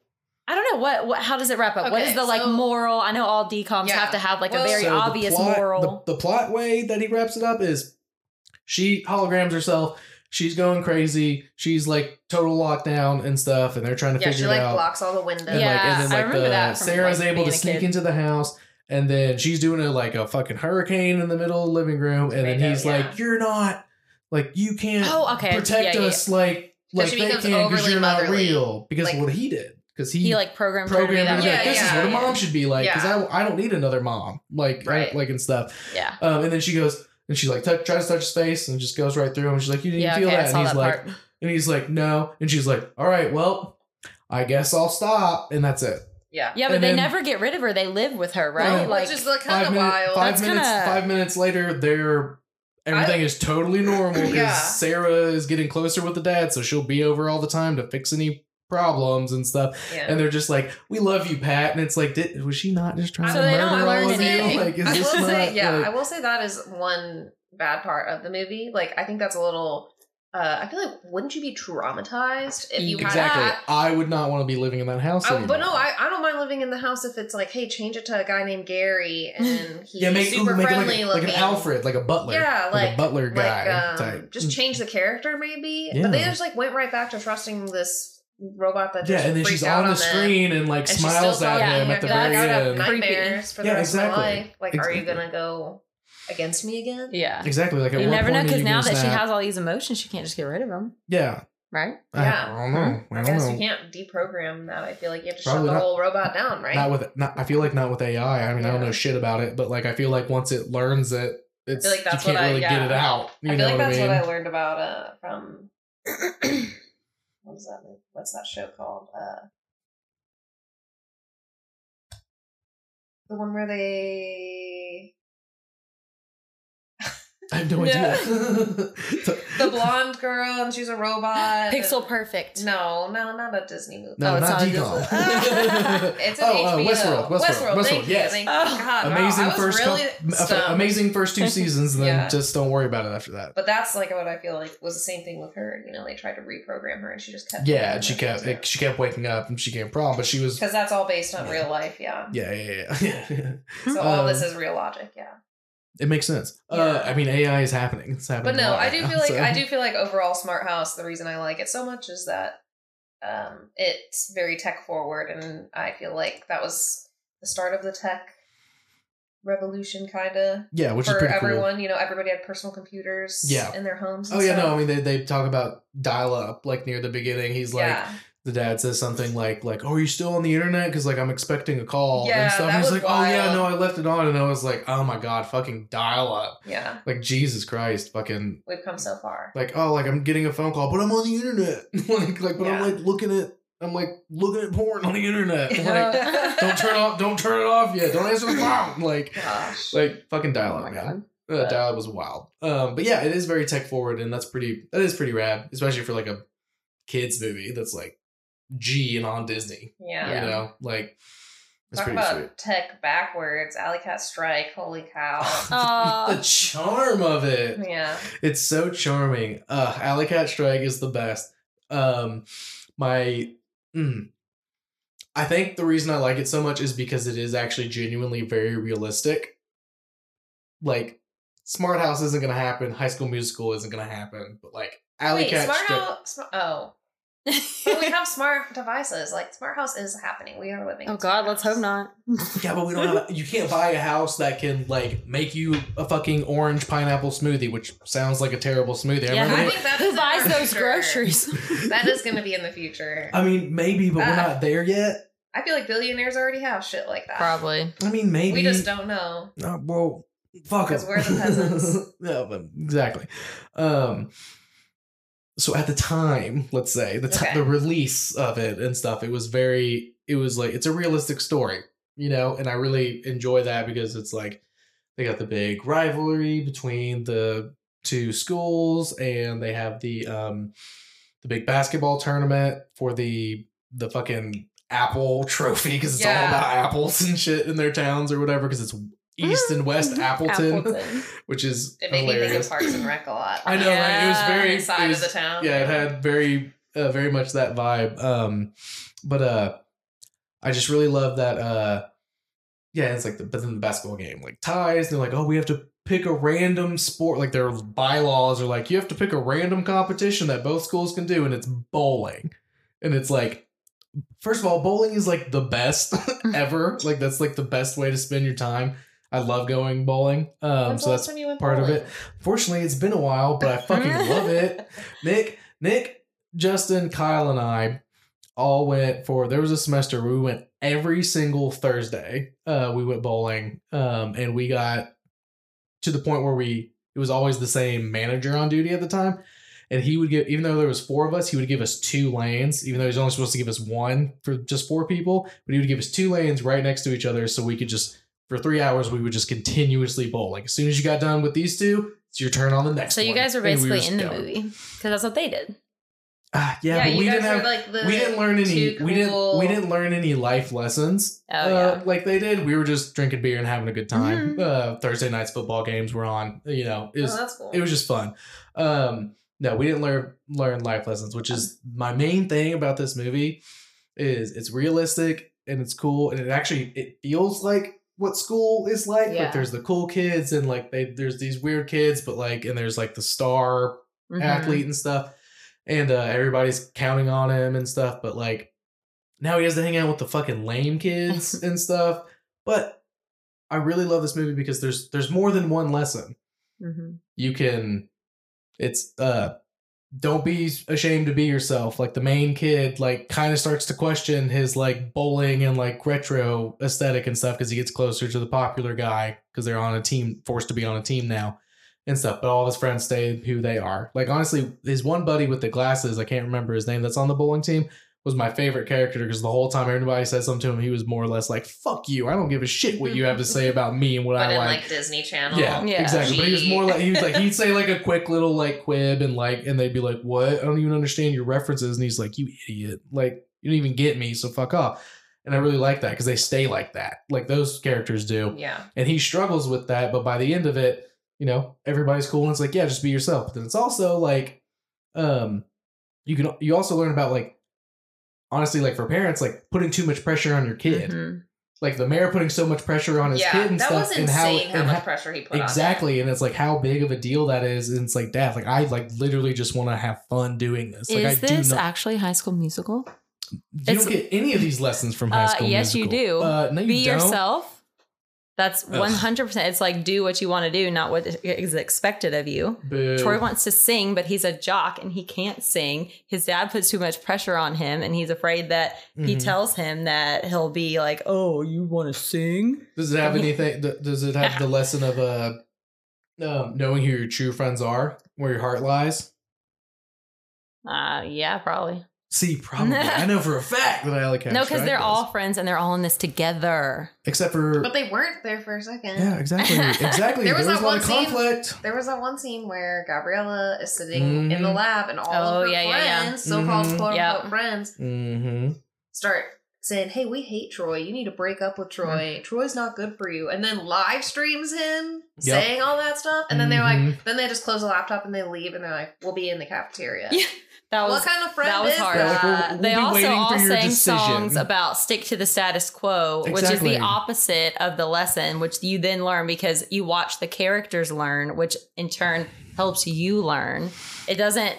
I don't know what what how does it wrap up? what is Okay, the like so- moral? I know all DCOMs Yeah. have to have like Well- a very So the obvious plot- moral. The, the plot way that he wraps it up is she holograms herself. She's going crazy. She's like total lockdown and stuff, and they're trying to yeah. figure She it like out. blocks all the windows. and Yeah, like, and then I like remember the that from, Sarah's like, able to sneak kid. into the house, and then she's doing a like a fucking hurricane in the middle of the living room, and then he's yeah. like, "You're not like you can't Oh, okay. protect Yeah, yeah, us like like they becomes can because overly you're not real because Like- of what he did because he, he like programmed, her programmed her to be way. like, Yeah, this is yeah, what a mom should be like because Yeah. I, I don't need another mom like I- Right. like and stuff Yeah. um, and then she goes and she's like touch, tries to touch his face and just goes right through him and she's like you didn't Yeah, feel okay, I that saw and he's that like part. and he's like no and she's like all right well I guess I'll stop and that's it Yeah. Yeah, but and they then- never get rid of her. They live with her, right? Yeah. Like Which is like five kind of minutes wild. five That's minutes kinda- five minutes later they're everything is totally normal because Yeah. Sarah is getting closer with the dad so she'll be over all the time to fix any problems and stuff. Yeah. And they're just like, "We love you, Pat," and it's like, did, was she not just trying So to murder all of you? Like, is I this will say, yeah, like- I will say that is one bad part of the movie. Like, I think that's a little. Uh, I feel like wouldn't you be traumatized if you exactly. had that? I would not want to be living in that house. Anymore. but no, I, I don't mind living in the house if it's like, hey, change it to a guy named Gary and he's yeah, make, super ooh, make friendly like, like an Alfred, like a butler. Yeah, like, like a butler guy like um, type. just change the character maybe. But they just like went right back to trusting this robot that Yeah, and then she's out on the on them. screen and like And smiles at talking, yeah, him at the very end. nightmares for the Yeah, rest exactly. of my life. Like, are you gonna go against me again? Yeah. Exactly. Like at You never know because now gonna that she has all these emotions, she can't just get rid of them, Yeah. right? Yeah. I, don't know. I I don't guess know. you can't deprogram that. I feel like you have to Probably shut the not. whole robot down, right? Not with not. I feel like not with AI. I mean, I don't know shit about it, but like I feel like once it learns it, it's like that's you can't what I- really get it out. You I feel know like what that's I mean? what I learned about uh from what is that? What's that show called? Uh, the one where they I have no Yeah. idea. the blonde girl and she's a robot. Pixel perfect. No, no, not a Disney movie. no, Oh, it's not not DCOM. it's an oh, uh, HBO. Westworld. Westworld. Westworld. Westworld. Thank you. yes. Thank you. Oh. God, wow, amazing I was first really couple, amazing first two seasons, and then Yeah. just don't worry about it after that. But that's like what I feel like was the same thing with her. You know, they tried to reprogram her, and she just kept. Yeah, and she kept it, she kept waking up and she became prom, but she was because that's all based on real life. Yeah. yeah yeah yeah. yeah. So all this Um, is real logic. Yeah. It makes sense. Uh, I mean, AI is happening. It's happening. But no, I do now, feel like so- I do feel like overall Smart House. The reason I like it so much is that um, it's very tech forward, and I feel like that was the start of the tech revolution, kind of Yeah, which is for pretty everyone. You know, everybody had personal computers Yeah. in their homes. cool. Oh yeah, no. I mean they, they talk about dial up like near the beginning. He's like yeah, the dad says something like like Oh, are you still on the internet? Because like I'm expecting a call Yeah, and stuff. that He's was like, Oh yeah, no, I left it on, and I was like, Oh my god, fucking dial up. yeah, Like Jesus Christ, fucking we've come so far. like oh like I'm getting a phone call, but I'm on the internet. like like but I'm like looking at I'm like looking at porn on the internet. Like don't turn off don't turn it off yet. Don't answer the phone. Like Gosh. like fucking dial Oh up, my man. God. Uh, dial up was wild. Um, but yeah, it is very tech forward, and that's pretty. That is pretty rad, especially for like a kids movie that's like G and on Disney. yeah. You know, like it's Talk pretty about sweet. tech backwards. Alley Cat Strike. Holy cow. Aw. the charm of it. yeah. It's so charming. Uh, Alley Cat Strike is the best. Um, my, mm, I think the reason I like it so much is because it is actually genuinely very realistic. Like, Smart House isn't gonna happen. High School Musical isn't gonna happen. But like, Alley Wait, Cat Smart Strike. House. Oh. But we have smart devices. Like Smart House is happening. We are living. oh in God, Smart let's House. hope not. Yeah, but we don't have. You can't buy a house that can like make you a fucking orange pineapple smoothie, which sounds like a terrible smoothie. I Yeah, remember I think that Who is in buys those future. groceries? That is going to be in the future. I mean, maybe, but we're Ah. not there yet. I feel like billionaires already have shit like that. Probably. I mean, maybe We just don't know. Uh, well, fuck 'Cause 'em. we're the peasants. yeah, but exactly. Um, so at the time, let's say the Okay. the release of it and stuff, it was very. It was like it's a realistic story, you know, and I really enjoy that because it's like they got the big rivalry between the two schools, and they have the um the big basketball tournament for the the fucking apple trophy because it's all about apples and shit in their towns or whatever because it's East and West Appleton, Appleton. which is It made me think of Parks and Rec a lot. I know, right? It was very Side it was- of the town. Yeah, it had very, uh, very much that vibe. Um, but uh, I just really love that. Uh, yeah, it's like the but then the basketball game like ties. And they're like, oh, we have to pick a random sport. Like their bylaws are like you have to pick a random competition that both schools can do, and it's bowling. And it's like, first of all, bowling is like the best ever. Like that's like the best way to spend your time. I love going bowling. Um, so that's last time you went part of it. Fortunately, it's been a while, but I fucking love it. Nick, Nick, Justin, Kyle, and I all went for. There was a semester we went every single Thursday. Uh, we went bowling, um, and we got to the point where we. It was always the same manager on duty at the time, and he would give. Even though there was four of us, he would give us two lanes. Even though he's only supposed to give us one for just four people, but he would give us two lanes right next to each other, so we could just. For three hours, we would just continuously bowl. Like as soon as you got done with these two, it's your turn on the next. So you one. guys were And we basically in the going. movie because that's what they did. Ah, yeah, Yeah, but we didn't have like we didn't learn any two we didn't we didn't learn any life lessons Oh, uh, yeah. like they did we were just drinking beer and having a good time Mhm. uh thursday nights football games were on you know it was oh, that's cool. it was just fun um no we didn't learn learn life lessons which is my main thing about this movie is it's realistic and it's cool and it actually it feels like what school is like Yeah. like there's the cool kids and like they there's these weird kids but like and there's like the star Mhm. athlete and stuff. And uh, everybody's counting on him and stuff. But like now he has to hang out with the fucking lame kids and stuff. But I really love this movie because there's there's more than one lesson. Mhm. You can it's uh don't be ashamed to be yourself. Like the main kid like kind of starts to question his like bowling and like retro aesthetic and stuff because he gets closer to the popular guy because they're on a team forced to be on a team now and stuff. But all his friends stay who they are. Like honestly, his one buddy with the glasses, I can't remember his name, that's on the bowling team, was my favorite character because the whole time everybody said something to him, he was more or less like, "Fuck you! I don't give a shit what you have to say about me and what but I in like." like Disney Channel. yeah, Yeah. exactly. But he was more like he was like he'd say like a quick little like quib and like and they'd be like, "What? I don't even understand your references." And he's like, "You idiot! Like you don't even get me, so fuck off." And I really like that because they stay like that, like those characters do Yeah. and he struggles with that but by the end of it you know everybody's cool and it's like yeah just be yourself but then it's also like um you can you also learn about like honestly like for parents like putting too much pressure on your kid Mhm. like the mayor putting so much pressure on his yeah, kid and that stuff was and how, how, and much how- pressure he put on exactly and it's like how big of a deal that is and it's like dad like i like literally just want to have fun doing this like Is i this do not actually High School Musical? you it's- don't get any of these lessons from high Uh, school yes, you do. uh no you Be don't yourself. That's one hundred percent. It's like do what you want to do, not what is expected of you. Boo. Troy wants to sing, but he's a jock and he can't sing. His dad puts too much pressure on him, and he's afraid that he Mhm. tells him that he'll be like, "Oh, you want to sing?" Does it have anything? th- Does it have the lesson of uh, um, knowing who your true friends are, where your heart lies? Uh, yeah, probably. See, probably. I know for a fact that I like. no, because they're all friends and they're all in this together. except for But they weren't there for a second. yeah, exactly, exactly. There there was was, that a lot one of scene- conflict. There was that one scene where Gabriella is sitting in the Mhm. lab and all Oh, of her yeah, yeah, yeah. friends, so-called Mhm. quote unquote friends, Mm-hmm. start saying, "Hey, we hate Troy. You need to break up with Troy. Troy's not good for you." And then live streams him Yep. saying all that stuff, and then they're Mhm. like, then they just close the laptop and they leave, and they're like, "We'll be in the cafeteria." Yeah, That was what kind of friend that was hard. Yeah, like, we'll- Uh, we'll they also all sang decision. songs about stick to the status quo, which is the opposite of the lesson, which you then learn because you watch the characters learn, which in turn helps you learn. It doesn't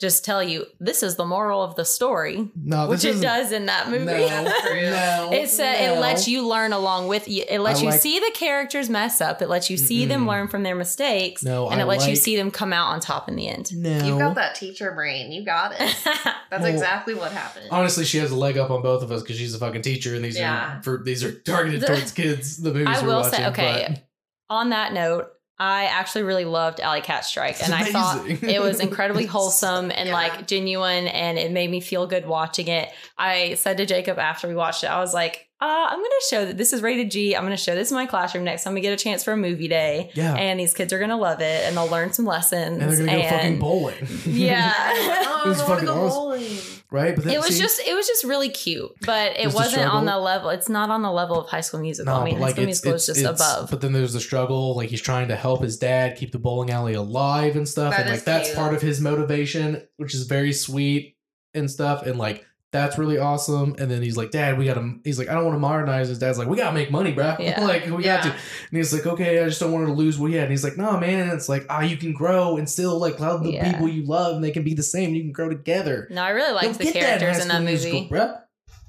just tell you this is the moral of the story, No, which it does in that movie. No, no, It's uh, it lets you learn along with you. It lets I you like- see the characters mess up. It lets you see them Mm-mm. learn from their mistakes, No, and I it lets you see them come out on top in the end. No, You got that teacher brain. You got it. That's Well, exactly what happened. Honestly, she has a leg up on both of us because she's a fucking teacher, and these Yeah. are for these are targeted towards kids. The movies I we're will watching, say, okay. but- On that note, I actually really loved Alley Cat Strike, It's and I thought it was incredibly wholesome and Yeah. like genuine, and it made me feel good watching it. I said to Jacob after we watched it, I was like, uh, "I'm going to show that this is rated G. I'm going to show this in my classroom next time we get a chance for a movie day, yeah, and these kids are going to love it, and they'll learn some lessons." and they're gonna go fucking bowling. Yeah. oh, It was fucking go awesome. bowling. right? But then, It was see, just it was just really cute, but it wasn't on the level. It's not on the level of High School Musical. No, I mean, but High School it's, Musical is just it's- above. But then there's the struggle, like he's trying to help his dad keep the bowling alley alive and stuff, That and like is that's part of his motivation, which is very sweet and stuff, and like that's really awesome. And then he's like, "Dad, we gotta." He's like, "I don't want to modernize." His dad's like, "We gotta make money, bro. Yeah. like we got to. And he's like, "Okay, I just don't want to lose what he had." And he's like, "No, man, it's like ah, you can grow and still like love the Yeah. people you love, and they can be the same. You can grow together." no, I really liked don't the get that characters High in that movie. Musical, bruh.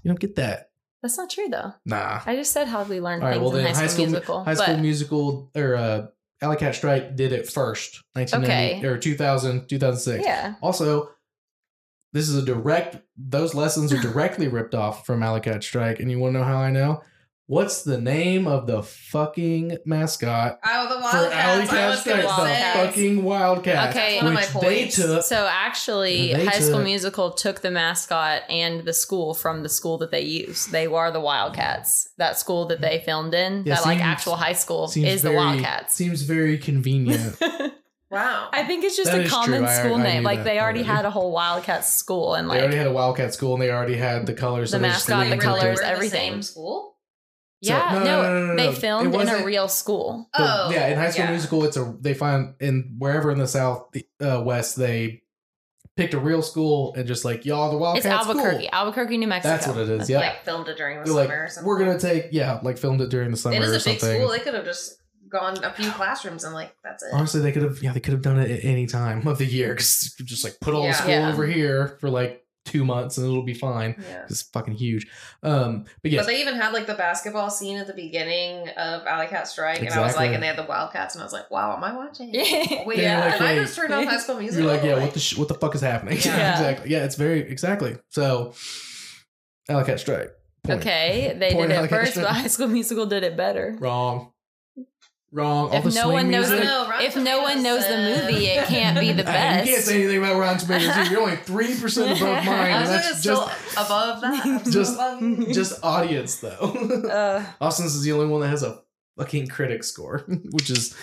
You don't get that. That's not true though. Nah. I just said how we learned All right, things well in High School, Musical. High School Musical or uh Alley Cat Strike did it first, 1990 Okay. or 2000, 2006. yeah, Also, this is a direct those lessons are directly ripped off from Alley Cat Strike and you want to know how I know? What's the name of the fucking mascot Oh, the for Alley Wildcats. Cat Strike? The Wildcats. fucking Wildcats. Okay. One of my they points. took so actually, They High School Musical took the mascot and the school from the school that they use. They were the Wildcats. That school that they filmed in, Yeah, that like actual high school, is very, the Wildcats. Seems very convenient. Wow. I think it's just That a common true. School I name. knew Like they already already. had a whole Wildcat school and like they already had a Wildcat school and they already had the colors. And the so mascot, the leaned They really into colors, it. were the everything. same school. So- yeah, no, no, no, no, no, they filmed in a real school. The- Oh, yeah, in High School yeah. Musical, it's a they find in wherever in the South uh, West they picked a real school and just like y'all the Wildcats. It's Albuquerque, school. Albuquerque, New Mexico. That's what it is. Yeah, Like filmed it during the They're summer like or something. we're gonna take yeah like filmed it during the summer It or a big something. school. They could have just gone a few classrooms and like that's it. Honestly, they could have yeah they could have done it at any time of the year because just like put all the school Yeah. over here for like two months and it'll be fine. Yeah. It's fucking huge. Um, but yes, But they even had like the basketball scene at the beginning of Alley Cat Strike, and I was like, and they had the Wildcats, and I was like, wow, am I watching? Yeah. Wait, Yeah, like, and I just turned on High School Musical. You're like, yeah, what the sh- what the fuck is happening? Yeah. Yeah. exactly. Yeah, it's very exactly. So, Alley Cat Strike. Point. Okay, they Point did out it first, against but. High School Musical did it better. Wrong. Wrong. All If the no swing one knows music. the- I Rotten if no one Tomatoes knows the movie, it can't be the Hey, You can't say anything about Rotten Tomatoes. here. You're only three percent above mine. I and was that's it's just above that. Just- just audience though. Uh, Auston's is the only one that has a fucking critic score, which is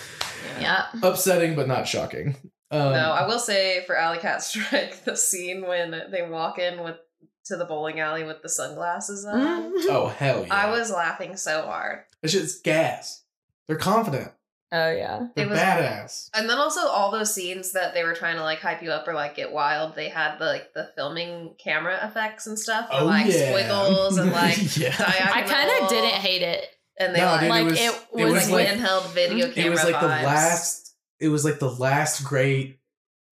yeah. upsetting but not shocking. Um, no, I will say for Alley Cat Strike, the scene when they walk in with to the bowling alley with the sunglasses on. Mhm. oh hell yeah! I was laughing so hard. It's just gas. They're confident. Oh yeah. They're It was- badass. And then also all those scenes that they were trying to like hype you up or like get wild, they had the like the filming camera effects and stuff, Oh and, like yeah. squiggles and like yeah. I kind of didn't hate it. And they No, like, dude, like it was, it it was was like, like handheld mm-hmm. video camera. it was like the last it was like the last great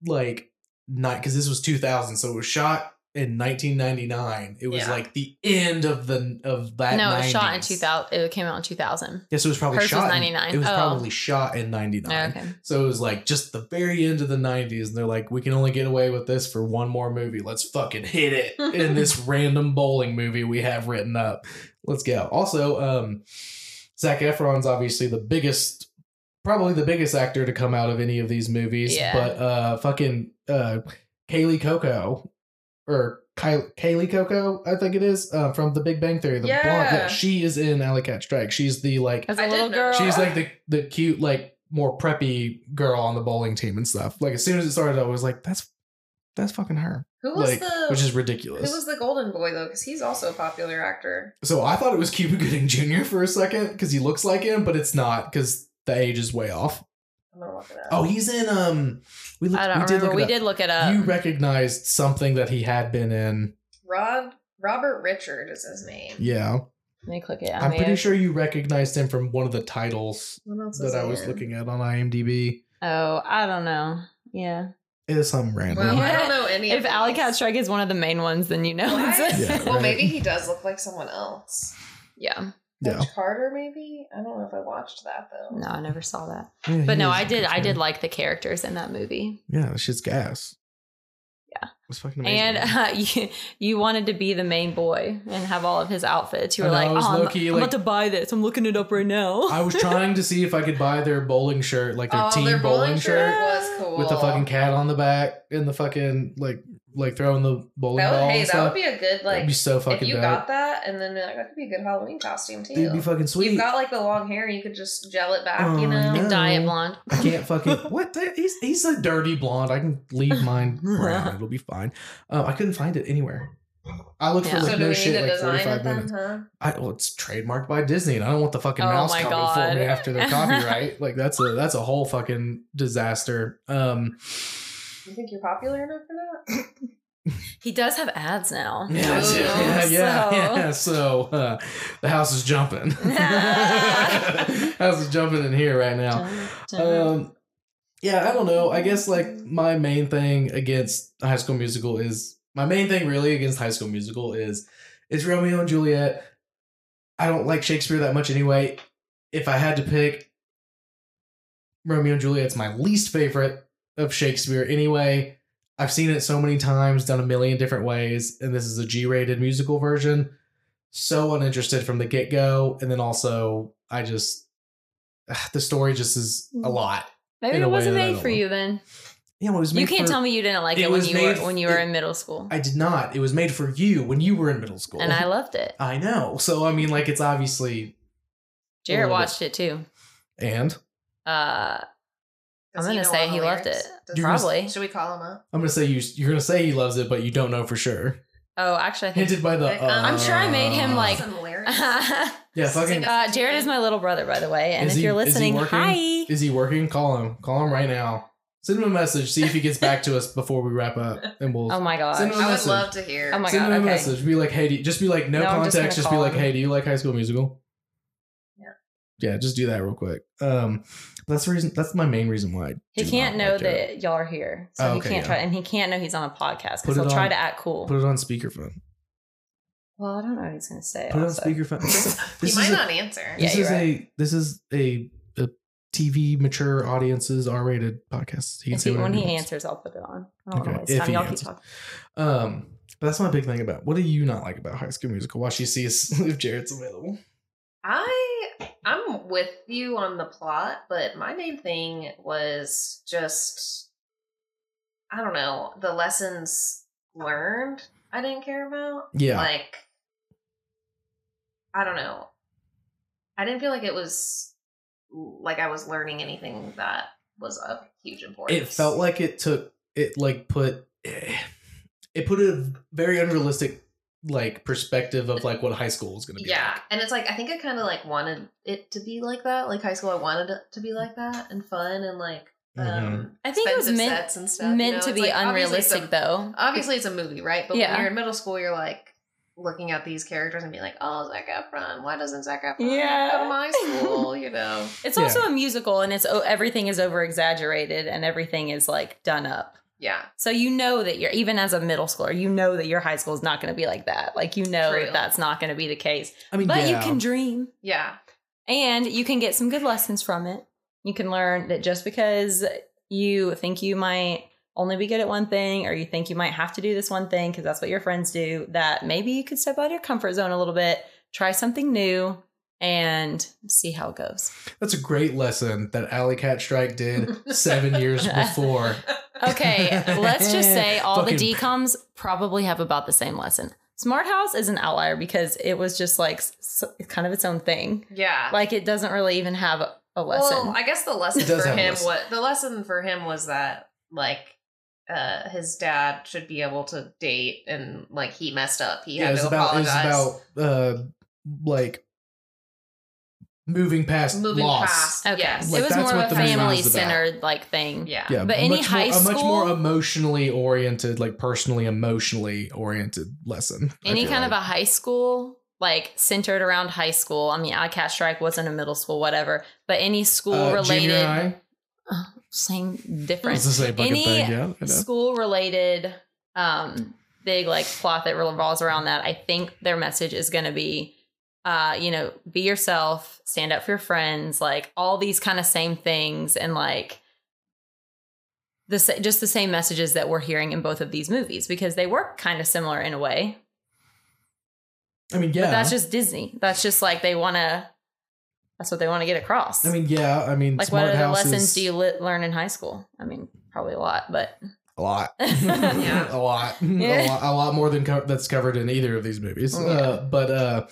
like night because this was 2000 so it was shot in 1999 it was Yeah. like the end of the of that no, it was shot in 2000. It came out in 2000. yes it was probably Hers was shot in- 99. it was Oh. probably shot in 99 okay. so it was like just the very end of the 90s and they're like we can only get away with this for one more movie let's fucking hit it in this random bowling movie we have written up let's go also um Zac Efron's obviously the biggest probably the biggest actor to come out of any of these movies Yeah. but uh fucking uh Kaley Cuoco or Ky- Kaley Cuoco, I think it is, uh, from The Big Bang Theory. The blonde, Yeah. yeah, she is in Alley Cat Strike. She's the like As a little know girl. She's like the the cute, like more preppy girl on the bowling team and stuff. Like as soon as it started, I was like, "That's that's fucking her," Who was like, the which is ridiculous. who was the golden boy though? Because he's also a popular actor. so I thought it was Cuba Gooding Jr. for a second because he looks like him, but it's not because the age is way off. Oh, he's in um. We looked, I don't we did remember. look We it up. did look it up. You recognized something that he had been in. Rod Robert Ri'chard is his name. Yeah, Let me click it. I I'm pretty I- sure you recognized him from one of the titles What else is that I was in? looking at on IMDb. Oh, I don't know. Yeah. It is some random. Well, I don't know any. If of Alley these. Cat Strike is one of the main ones, then you know What? it's Yeah, well, right. maybe he does look like someone else. yeah. Yeah. Coach Carter, maybe. I don't know if I watched that though. No, I never saw that. Yeah, But no, I did. I did like the characters in that movie. Yeah, that shit's gas. Yeah. It's fucking amazing. And uh, you, you wanted to be the main boy and have all of his outfits. You were I know, like, I was oh, I'm, low-key, I'm like- about to buy this. I'm looking it up right now. I was trying to see if I could buy their bowling shirt, like their oh, team their bowling, shirt, was cool with the fucking cat on the back and the fucking like like throwing the bowling That would, ball. hey, and that stuff. would be a good like. That'd be so fucking. If you dope. got that, and then uh, that could be a good Halloween costume too. It'd be fucking sweet. You've got like the long hair, you could just gel it back. Oh, you know. I know. and dye it blonde. I can't fucking what? The, he's he's a dirty blonde. I can leave mine brown. It'll be fine. Um, I couldn't find it anywhere. I looked Yeah. for like so no shit like forty five it then, minutes. huh? I, well, it's trademarked by Disney, and I don't want the fucking Oh mouse my coming for me after their copyright. like that's a that's a whole fucking disaster. Um, You think you're popular enough for that? He does have ads now. yeah, yeah, Ooh, yeah, yeah, so- yeah. So uh, the house is jumping. house is jumping in here right now. Dun, dun. Um, yeah, I don't know. I guess like my main thing against High School Musical is my main thing really against High School Musical is it's Romeo and Juliet. I don't like Shakespeare that much anyway. If I had to pick, Romeo and Juliet's my least favorite of Shakespeare anyway. I've seen it so many times, done a million different ways, and this is a G-rated musical version. So uninterested from the get-go, and then also I just the story just is a lot. Maybe it wasn't made for you then. Yeah, well, it was You can't for- tell me you didn't like it it, when you made were when you were it- in middle school, I did not. It was made for you when you were in middle school, and I loved it. I know. So I mean, like, it's obviously Jared little bit- watched it too. and Uh, I'm gonna say he loved it. Does- You're gonna- Probably. Should we call him up? I'm gonna say you. You're gonna say he loves it, but you don't know for sure. Oh, actually, I think. Hinted by the. Like, um, I'm sure I made him, uh, like- Some lyrics. Yeah, fucking. uh, Jared is my little brother, by the way, and Is if he- you're is he listening, working? hi. Is he working? Call him. Call him right now. Send him a message. See if he gets back to us before we wrap up, and we'll. Oh my gosh. Send him a I would message. love to hear. Oh my Send God, him a okay. message. Be like, hey, do you, just be like, no, No, I'm just context. gonna Just, be call like, him. hey, do you like High School Musical? Yeah. Yeah, just do that real quick. Um, that's the reason. That's my main reason why. I He do can't not know like Jared. that y'all are here, so Oh, he can't yeah. try, and he can't know he's on a podcast because it he'll try on- to act cool. Put it on speakerphone. well, I don't know what he's gonna say. Put it on speakerphone. This, He is might a- not answer. This you're is right. a this is a, a TV mature audiences R rated podcast. He can If say he, when he wants. answers, I'll put it on. I don't Okay, want to waste if time. he Y'all keep answers. talking. Um, but that's my big thing about. What do you not like about High School Musical? Watch she sees if if Jared's available. I I'm with you on the plot, but my main thing was just I don't know, the lessons learned I didn't care about. Yeah. Like I don't know. I didn't feel like it was like I was learning anything that was of huge importance. It felt like it took it like put eh, it put a very unrealistic like perspective of like what high school was going to be. yeah, like. and it's like I think I kind of like wanted it to be like that. Like high school, I wanted it to be like that and fun and like um Mhm. I think it was meant sets and stuff. you meant know? to It's be like, obviously a- unrealistic, though. Obviously, it's a movie, right? But Yeah. when you're in middle school, you're like looking at these characters and being like, "Oh, Zac Efron. Why doesn't Zac Efron Yeah. go to my school?" You know. It's Yeah. also a musical, and it's oh, everything is over exaggerated, and everything is like done up. Yeah. So you know that you're even as a middle schooler, you know that your high school is not going to be like that. Like you know True. that that's not going to be the case. I mean, But yeah. you can dream, Yeah. and you can get some good lessons from it. You can learn that just because you think you might only be good at one thing, or you think you might have to do this one thing because that's what your friends do, that maybe you could step out of your comfort zone a little bit, try something new, and see how it goes. That's a great lesson that Alley Cat Strike did seven years before. Okay, let's just say all Fucking- the DCOMs probably have about the same lesson. Smart House is an outlier because it was just like s- kind of its own thing. Yeah. Like it doesn't really even have a, a lesson. Well, I guess the lesson for him lesson. what the lesson for him was that like uh his dad should be able to date and like he messed up. He Yeah, had it's to about it's apologize. about uh like moving past moving loss. past. okay, Yes. Like, it was that's more what of a the movie was family about. centered like thing. Yeah. Yeah, But any much high more, a much more school- emotionally oriented, like personally emotionally oriented lesson. I Any feel kind like. of a high school, like centered around high school. I mean, I Cat Strike wasn't a middle school, whatever. But any school Uh, junior related, high? same It's difference. the same fucking Any thing. Yeah, I know. school related um big like plot that revolves around that i think their message is going to be uh you know be yourself stand up for your friends like all these kind of same things and like the sa- just the same messages that we're hearing in both of these movies because they work kind of similar in a way I mean, yeah. but that's just disney that's just like they want to that's what they want to get across I mean, yeah. I mean, like Smart what other House lessons do you li- learn in high school i mean probably a lot but a lot, Yeah. a lot, Yeah. a lot, a lot more than co- that's covered in either of these movies. Yeah. Uh, but uh,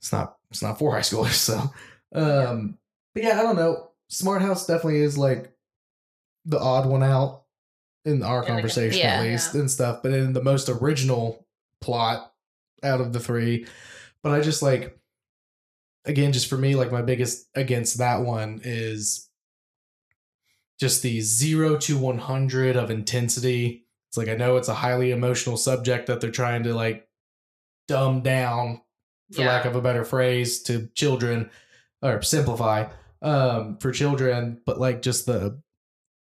it's not it's not for high schoolers. So, um, but yeah, I don't know. Smart House definitely is like the odd one out in our Yeah, like a- conversation Yeah. at least Yeah. and stuff. But in the most original plot out of the three, but I just like again, just for me, like my biggest against that one is just the zero to 100 of intensity. It's like, I know it's a highly emotional subject that they're trying to like dumb down, for Yeah. lack of a better phrase, to children or simplify um, for children. But like just the,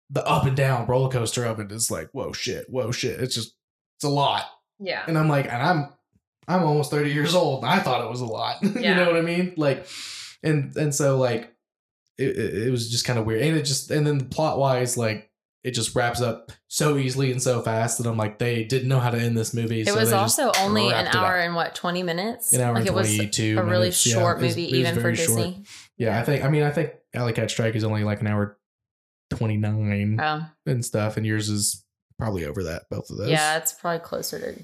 the up and down roller coaster of it is like, whoa, shit, whoa, shit. It's just, it's a lot. Yeah. And I'm like, and I'm I'm almost 30 years old. And I thought it was a lot. you know what I mean? Like and and so like it, it, it was just kind of weird. And it just and then plot wise, like it just wraps up so easily and so fast that I'm like, they didn't know how to end this movie. It so was also only an wrapped it up. hour and what, 20 minutes? an hour like and it was 22 a really minutes. Short was- movie, was even for very short. Disney. Yeah, I think I mean I think Alley Cat Strike is only like an hour 29 Oh, and stuff, and yours is probably over that, both of those. yeah, it's probably closer to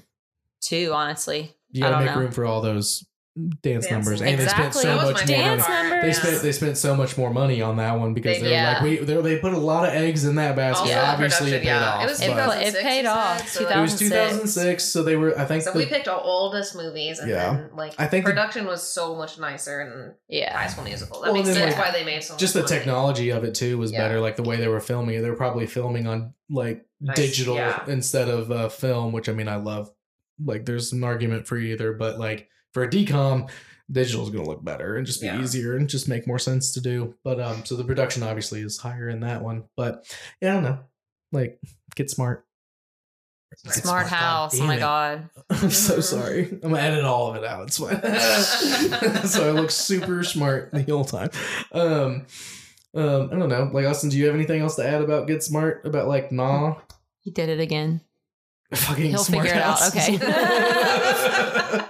two, honestly. You gotta don't make know. room for all those dance Dance numbers, numbers. and they spent so That was much my more. favorite Dance part. numbers. They spent they spent so much more money on that one because They they, did. were like we they they put a lot of eggs in that basket. Also, Yeah. Obviously, it paid yeah. off. It was It, 2006, it paid off. so- it was 2006. 2006, so they were. I think So the, we picked our oldest movies, and Yeah. then like I think the- production was so much nicer and yeah High School Musical. That Well, makes sense like, why they made so much. just the money. technology of it too was Yeah. better. Like the way they were filming it, they were probably filming on like Nice, digital yeah. instead of uh, film. Which I mean, I love. Like, there's an argument for either, but like for a DCOM, digital is going to look better and just be Yeah. easier and just make more sense to do. But um, so the production obviously is higher in that one. But yeah, I don't know. Like, get smart. Get Smart house. Oh my damn god. I'm so sorry. I'm gonna edit all of it out. It's fine. so I look super smart the whole time. Um, um, I don't know. Like Auston, do you have anything else to add about Get Smart? About like nah, He did it again. fucking He'll smart figure it out, house.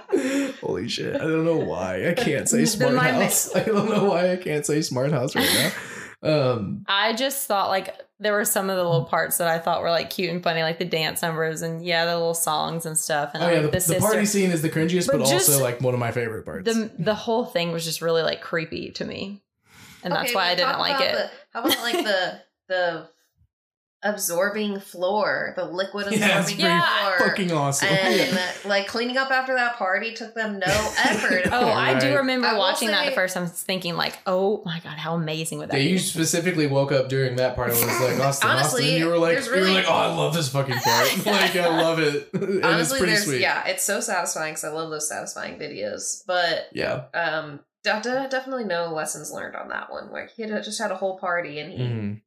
Holy shit! I don't know why I can't say smart my house. I don't know why I can't say smart house right now. Um, I just thought like there were some of the little parts that I thought were like cute and funny, like the dance numbers and yeah, the little songs and stuff. And oh yeah, the, the, the party scene is the cringiest, but, But just also like one of my favorite parts. The the whole thing was just really like creepy to me, and that's why I didn't like it. the- how about like the the absorbing floor, the liquid absorbing yeah, it's Yeah. floor, fucking awesome. and Yeah. like cleaning up after that party took them no effort. Oh, I do remember I will watching that the first time, thinking like, "Oh my god, how amazing would that Yeah, be?" you specifically woke up during that part. I was like, Auston, Honestly, Auston. You were like, there's you were like, oh, I love this fucking part. like, I love it. and Honestly, it's pretty there's sweet. yeah, it's so satisfying because I love those satisfying videos. But Yeah. um, de- de- definitely no lessons learned on that one. Like he had just had a whole party and he Mhm.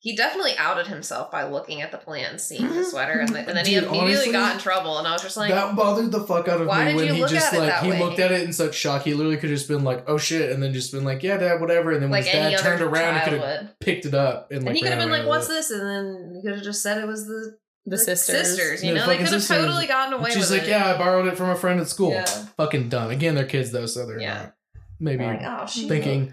He definitely outed himself by looking at the plans, seeing the mm-hmm. sweater, and, the, and then he Dude, immediately honestly, got in trouble. And I was just like, that bothered the fuck out of why me did when you he look just at it like that he way? looked at it in such shock. He literally could have just been like, "Oh shit," and then just been like, "Yeah, dad, whatever." And then when like his dad turned around, he could have picked it up and like And he could have been like, "What's it. this?" And then he could have just said it was the the the sisters. sisters. You Yeah, know, they could have sisters. totally gotten away with it. She's with like, it. "Yeah, I borrowed it from a friend at school." Yeah. Fucking dumb. Again, they're kids though, so they're Yeah. not maybe Like, oh, thinking they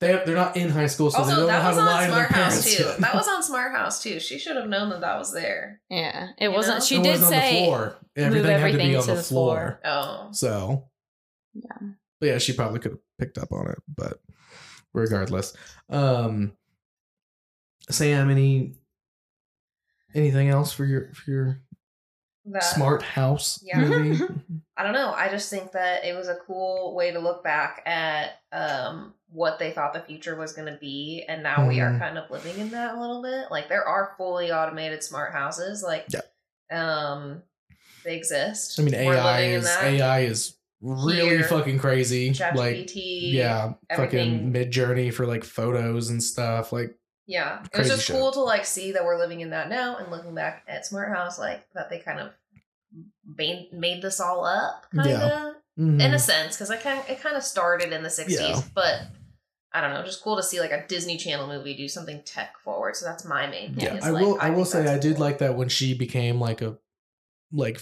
they're not in high school, so they don't know that how to on lie to their Smart House parents. too. yet. That was on Smart House too. She should have known that that was there. Yeah, it You wasn't. know? She It did wasn't on the say, floor. Everything, had to everything be on to the, the floor. floor. Oh, So Yeah. But yeah, she probably could have picked up on it, but regardless. Um Sam, any anything else for your for your that smart house Yeah. movie? I don't know. I just think that it was a cool way to look back at um, what they thought the future was going to be, and now we are Mhm. kind of living in that a little bit. Like there are fully automated smart houses, like yeah. um, they exist. I mean AI is. AI is really Here. fucking crazy. Like yeah, fucking everything. Midjourney for like photos and stuff. Like Yeah, it was just shit. cool to like see that we're living in that now, and looking back at Smart House, like that they kind of made made this all up, kind of Yeah. in mhm. a sense, because I kind it kind of started in the '60s, Yeah. but I don't know, just cool to see like a Disney Channel movie do something tech forward. So that's my main thing. yeah, I like, will. I, will say I did cool. like that when she became like a like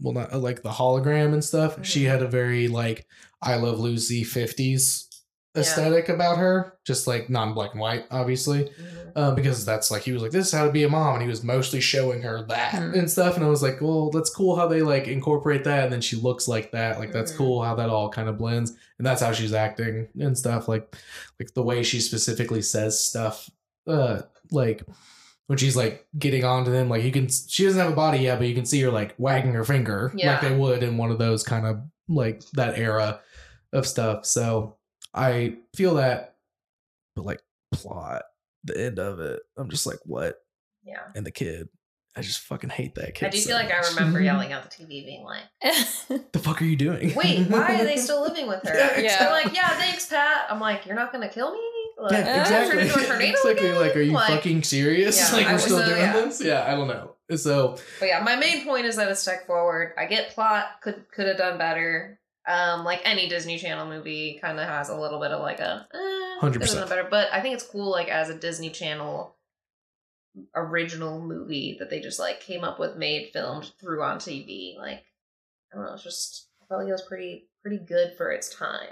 well not like the hologram and stuff. She Mhm. had a very like I love Lucy fifties Yeah. aesthetic about her, just like non black and white, obviously. Mhm. Um, because that's like he was like this is how to be a mom, and he was mostly showing her that Hmm. and stuff. And I was like, well, that's cool how they like incorporate that, and then she looks like that. Like that's Mhm. cool how that all kind of blends, and that's how she's acting and stuff. Like like the way she specifically says stuff, uh, like when she's like getting onto them, like you can she doesn't have a body yet, but you can see her like wagging her finger Yeah. like they would in one of those kind of like that era of stuff. So I feel that, but like plot, the end of it, I'm just like, what? Yeah, And the kid, I just fucking hate that kid. I do so feel like I remember yelling at the TV, being like, the fuck are you doing? "Wait, why are they still living with her?" Yeah, Yeah. They're like, "Yeah, thanks, Pat." I'm like, "You're not gonna kill me?" Like, Yeah, exactly. Turn into a tornado exactly. again? Like, are you Like- fucking serious? Yeah, like, we're still so- doing yeah. this? Yeah, I don't know. So, But yeah, my main point is that it's tech forward. I get plot could could have done better. Um, like any Disney Channel movie, kind of has a little bit of like a eh, 100%. could have done better. But I think it's cool, like as a Disney Channel original movie that they just like came up with, made, filmed, threw on TV. Like I don't know, it's just I felt like it was pretty pretty good for its time.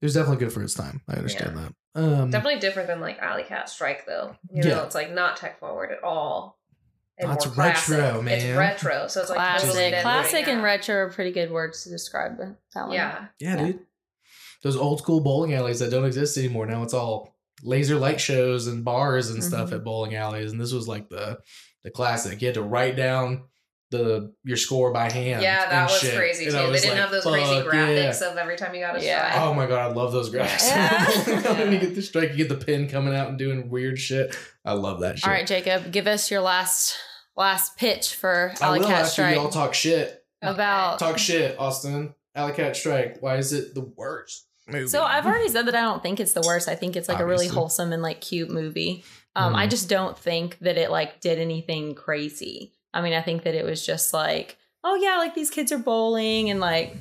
it was definitely good for its time. I understand that. Um, Definitely different than like Alley Cat Strike, though. You know, Yeah. it's like not tech forward at all. And That's more classic. retro, man. It's retro, so it's like classic, totally different, classic, and retro are pretty good words to describe that one. Yeah, Yeah, Yeah. dude. Those old school bowling alleys that don't exist anymore. Now it's all laser light shows and bars and stuff Mhm. at bowling alleys. And this was like the the classic. You had to write down the your score by hand. yeah, that and was shit. crazy And too. I They didn't like, have those crazy graphics yeah." of every time you got a Yeah. strike. Oh my god, I love those graphics. Yeah. when you get the strike, you get the pin coming out and doing weird shit. I love that shit. All right, Jacob, give us your last last pitch for I will Cat after Strike. y'all talk shit. about Talk shit, Auston. Alley Cat Strike. Why is it the worst movie? So I've already said that I don't think it's the worst. I think it's like a really wholesome and like cute movie. Um, I Mhm. just don't think that it like did anything crazy. I mean, I think that it was just like, oh yeah, like these kids are bowling and like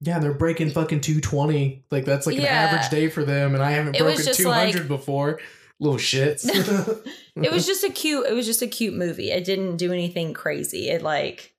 Yeah, they're breaking fucking 220. Like that's like an Yeah. average day for them, and I haven't It broken 200 like- before. Little shits. it was just a cute. It was just a cute movie. It didn't do anything crazy. It like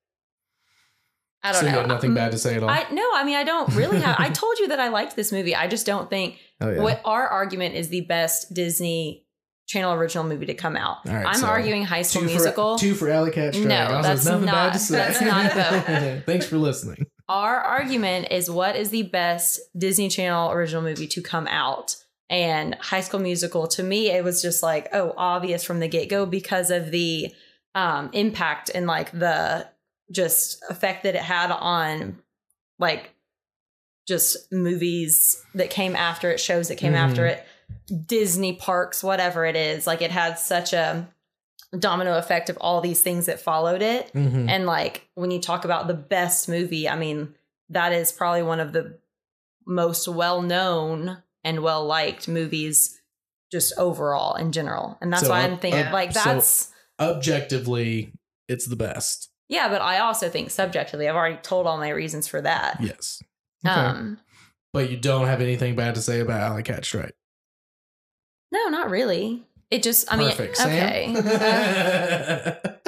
I don't so you know. nothing mm, bad to say at all. I no, I mean I don't really have. I told you that I liked this movie. I just don't think oh yeah. what our argument is the best Disney Channel original movie to come out. Right, I'm so arguing High School Musical. for two for Alley Cat Strike. No, that's nothing bad to say. that's not a. Thanks for listening. Our argument is what is the best Disney Channel original movie to come out? And High School Musical, to me, it was just like, oh, obvious from the get go because of the um, impact and like the just effect that it had on like just movies that came after it, shows that came Mhm. after it, Disney parks, whatever it is. Like it had such a domino effect of all these things that followed it. Mhm. And like when you talk about the best movie, I mean, that is probably one of the most well known and well liked movies just overall in general. And that's So, why I'm thinking like so- that's Objectively, it's the best. yeah, but I also think subjectively, I've already told all my reasons for that. Yes. Okay. Um but you don't have anything bad to say about Alley Cat Strike. No, not really. It just I mean Perfect. okay.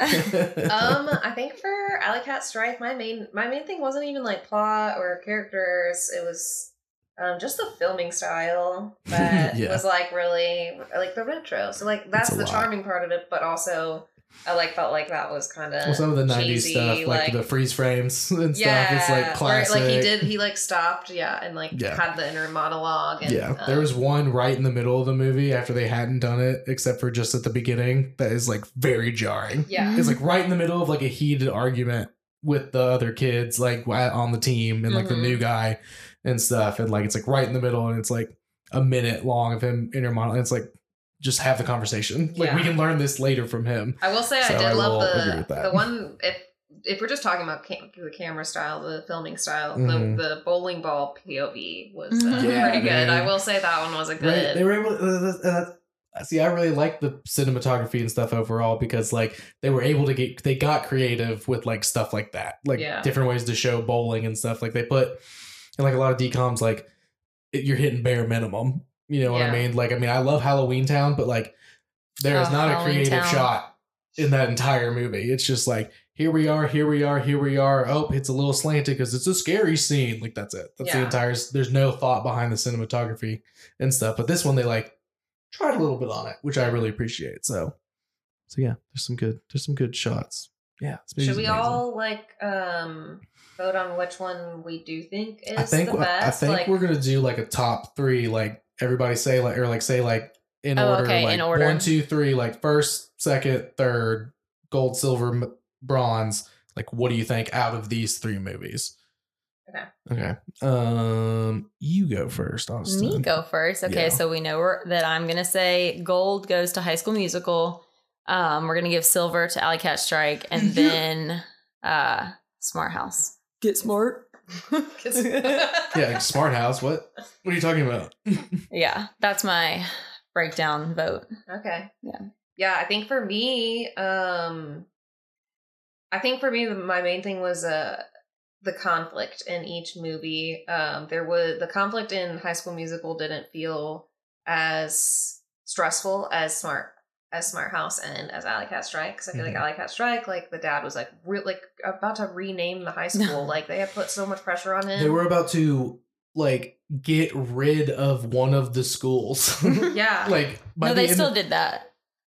Um, I think for Alley Cat Strike, my main my main thing wasn't even like plot or characters. It was um just the filming style that Yeah. was like really like the retro. So like that's a the lot. charming part of it, but also I like felt like that was kind of well, some of the '90s cheesy, stuff, like, the freeze frames and yeah, stuff, it's like classic. like he did, he like stopped, yeah, and like Yeah. had the inner monologue. And, yeah, um, there was one right in the middle of the movie after they hadn't done it, except for just at the beginning, that is like very jarring. yeah, It's like right in the middle of like a heated argument with the other kids, like on the team and like the Mhm. new guy and stuff, and like it's like right in the middle, and it's like a minute long of him inner monologue. And it's like just have the conversation. Like we can learn this later from him. I will say So I did I love will agree the with that. the one if if we're just talking about cam- the camera style, the filming style, Mhm. the the bowling ball POV was uh, Mhm. Yeah, pretty good. I will say that one was a good. Right? They were able. Uh, uh, uh, see, I really like the cinematography and stuff overall because like they were able to get they got creative with like stuff like that, like Yeah. different ways to show bowling and stuff. Like they put and like a lot of DCOMs like it, you're hitting bare minimum. You know what I mean? Like I mean, I love Halloweentown, but like there is Oh, not a creative Town. shot in that entire movie. It's just like here we are, here we are, here we are. Oh, it's a little slanted because it's a scary scene. Like that's it. That's the entire. There's no thought behind the cinematography and stuff. But this one, they like tried a little bit on it, which I really appreciate. So, so yeah, there's some good. There's some good shots. Yeah. Should we amazing. all like um vote on which one we do think is I think the best? I think like, we're gonna do like a top three. Like everybody say like or like say like in Oh, order. okay, like in order. One, two, three. Like first, second, third, gold, silver, m- bronze. Like what do you think out of these three movies? Okay. Okay. Um, you go first, Auston. Me go first. Okay, Yeah. so we know we're, that I'm gonna say gold goes to High School Musical. Um, we're gonna give silver to Alley Cat Strike, and Yeah. then uh, Smart House. Get smart. Yeah, like Smart House. What? What are you talking about? yeah, that's my breakdown vote. Okay. Yeah. Yeah, I think for me, um I think for me my main thing was uh the conflict in each movie. Um there was the conflict in High School Musical didn't feel as stressful as Smart as Smart House and as Alley Cat Strike. Because I feel Mhm. like Alley Cat Strike, like the dad was like re- like about to rename the high school. like they had put so much pressure on him. They were about to like get rid of one of the schools. yeah. like by no, the they end still of- did that.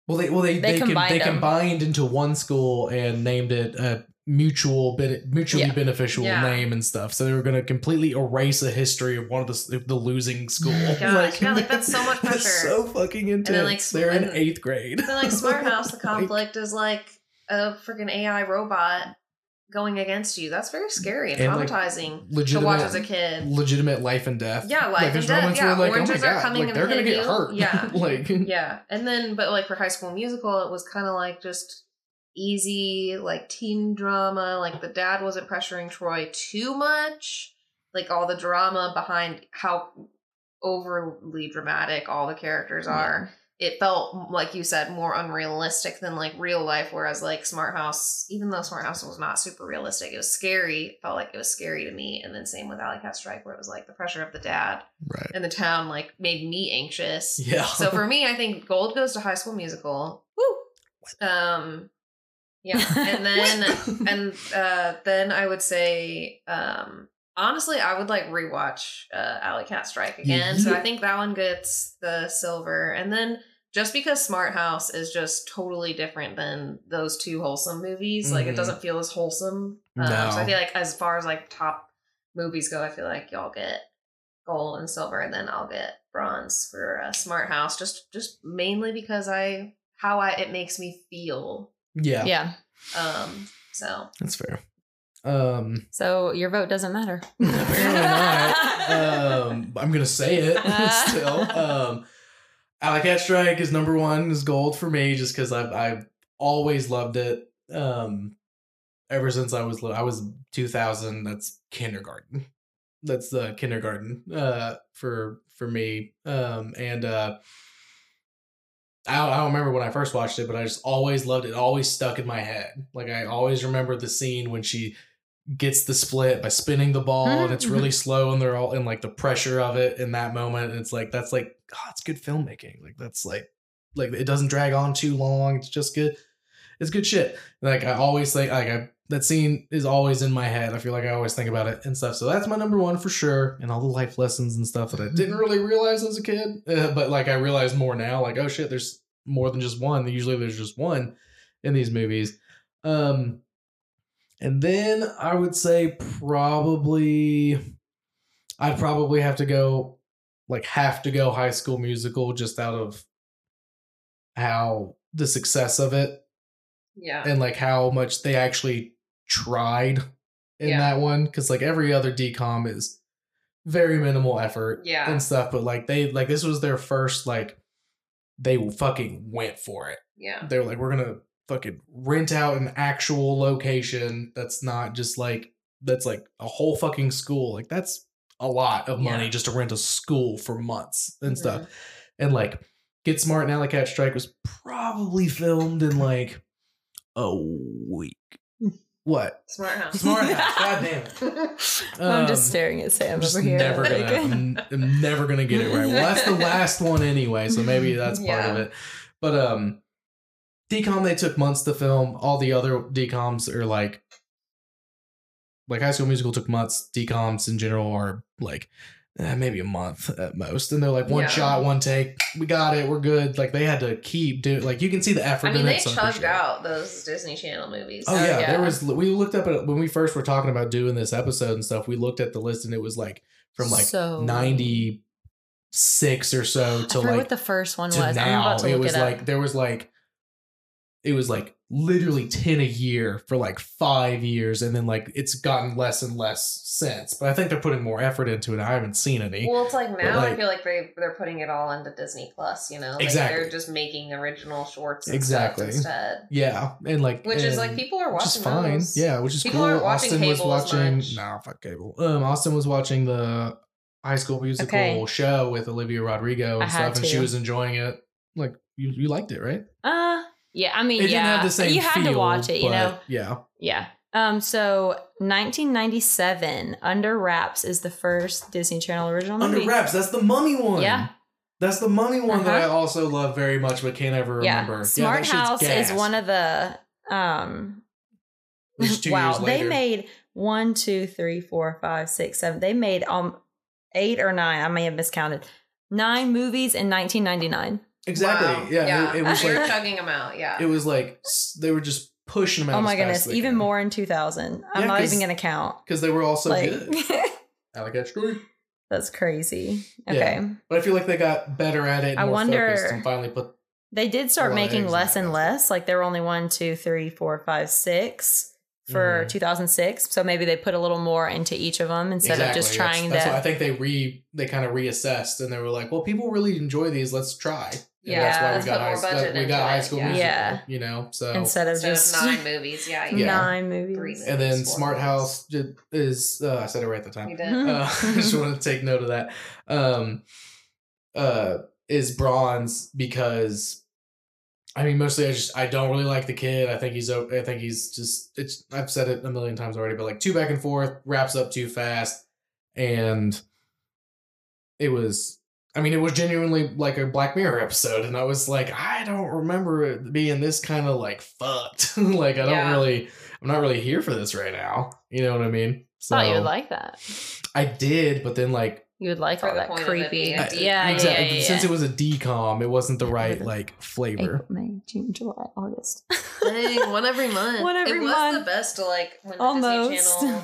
Well, they well they They they, com- combined they combined into one school and named it a mutual bene- mutually Yeah. beneficial Yeah. name and stuff. So they were going to completely erase a history of one of the the losing oh school. Gosh, yeah, like, that's so much pressure. so fucking intense. then, like, They're in eighth grade. Then like Smart House, the Like, conflict is like a freaking AI robot going against you. That's very scary and, And, like, traumatizing to watch as a kid. legitimate life and death. Yeah, life like, there's and death, yeah, like, oh oranges are God, coming like, they're gonna get you. hurt. Yeah. like Yeah, and then but like for High School Musical, it was kind of like just easy like teen drama. Like the dad wasn't pressuring Troy too much. Like all the drama behind how overly dramatic all the characters are. It felt like you said more unrealistic than like real life. Whereas like Smart House, even though Smart House was not super realistic, it was scary. It felt like it was scary to me. And then same with Alley Cat Strike, where it was like the pressure of the dad right. and the town like made me anxious. Yeah. So for me, I think gold goes to High School Musical. Woo. Um, yeah, and then and uh, then I would say, um, honestly, I would like rewatch uh, Alley Cat Strike again. So I think that one gets the silver, and then just because Smart House is just totally different than those two wholesome movies, like it Mhm. doesn't feel as wholesome. Um, No. So I feel like as far as like top movies go, I feel like y'all get gold and silver, and then I'll get bronze for uh, Smart House. Just just mainly because I how I it makes me feel. Yeah, yeah. Um. So that's fair. Um, So your vote doesn't matter. apparently not. Um, I'm gonna say it still. Um, Alley Cat Strike is number one. Is gold for me just because I've I've always loved it. Um, ever since I was li- I was 2000. That's kindergarten. That's the kindergarten. Uh, for for me. Um, and uh. I don't, I don't remember when I first watched it, but I just always loved it. it. Always stuck in my head. Like I always remember the scene when she gets the split by spinning the ball and it's really mm-hmm. slow and they're all in like the pressure of it in that moment. And it's like that's like oh, it's good filmmaking. Like that's like like it doesn't drag on too long. It's just good. It's good shit. Like I always think like I that scene is always in my head. I feel like I always think about it and stuff. So that's my number one for sure. And all the life lessons and stuff that I didn't really realize as a kid, uh, but like I realize more now. Like oh shit, there's more than just one. Usually there's just one in these movies. Um, and then I would say probably I'd probably have to go like have to go high school musical just out of how the success of it yeah. and like how much they actually tried in Yeah. that one because like every other DCOM is very minimal effort Yeah. and stuff but like they like this was their first like they fucking went for it yeah. they were like, we're gonna fucking rent out an actual location that's not just like that's like a whole fucking school. Like that's a lot of money Yeah. just to rent a school for months and stuff. Mhm. And like Get Smart and Alley Cat Strike was probably filmed in like a week. What? Smart House. Smart House. God damn it. I'm Um, just staring at Sam I'm over here. never gonna, I'm, I'm never gonna get it right. Well, that's the last one anyway, so maybe that's part of it. But um, DCOM they took months to film. All the other DCOMs are like, like High School Musical took months. DCOMs in general are like eh, maybe a month at most, and they're like one Yeah. shot, one take. We got it. We're good. Like they had to keep doing. Like you can see the effort. I mean, in they it, so I chugged appreciate it. out those Disney Channel movies. Oh yeah, yeah. there was. We looked up at when we first were talking about doing this episode and stuff. We looked at the list and it was like from like So- ninety six or so I to forget like what the first one to was. I'm now. about to It look was it up. like there was like it was like literally ten a year for like five years, and then like it's gotten less and less since. But I think they're putting more effort into it. I haven't seen any. Well, it's like now I feel like they they're putting it all into Disney Plus. You know, like Exactly. they're just making original shorts. And Exactly. Stuff instead, yeah, and like which is like people are which is watching. fine. those. Yeah, which is People cool. aren't Auston was cable as watching. much. No, fuck cable. Um, Auston was watching the High School Musical Okay. show with Olivia Rodrigo and I had stuff, and she was enjoying it. Like you, you liked it, right? uh, yeah. I mean, It yeah. didn't have the same. you had to watch it, you know. Yeah. Yeah. Um. So, 1997, Under Wraps is the first Disney Channel original movie. Under wraps. That's the mummy one. Yeah. That's the mummy one that I Uh-huh. also love very much, but can't ever remember. Yeah. Smart shit's House is one of the um. Wow, they made one, two, three, four, five, six, seven. They made um eight or nine. I may have miscounted. Nine movies in 1999. Exactly. Wow. Yeah, It, it was they were like chugging them out. Yeah. it was like they were just pushing them out. Oh my goodness, even more in 2000. I'm Yeah, not 'cause- even going to count. because they were all so like, good. Alley Cat that's crazy. Okay. Yeah. But I feel like they got better at it. And I more wonder- focused and finally put. They did start A lot of making less and less. Like there were only one, two, three, four, five, six for Mhm. 2006. So maybe they put a little more into each of them instead of just trying that's, to. That's why I think they re they kind of reassessed and they were like, well, people really enjoy these. Let's try. And Yeah, that's why let's we got high, budget we got High School yeah. Musical. Yeah. You know, so instead of Instead just of nine movies. Yeah. Yeah. nine movies. Three and then Smart. House is uh, I said it right at the time. You did. Uh, I just want to take note of that. Um, uh, is bronze because I mean, mostly I just I don't really like the kid. I think he's I think he's just it's I've said it a million times already, but like too back and forth, wraps up too fast, and it was. I mean, it was genuinely like a Black Mirror episode, and I was like, I don't remember it being this kind of like fucked. like, I don't really, I'm not really here for this right now. You know what I mean? So thought you would like that. I did, but then like You would like For all that point it creepy. being Yeah, D- yeah, yeah, exactly yeah, since it was a DCOM, it wasn't the right like flavor. April, May, June, July, August. Dang, one every month. One every it was month. the best like when the Almost. Disney Channel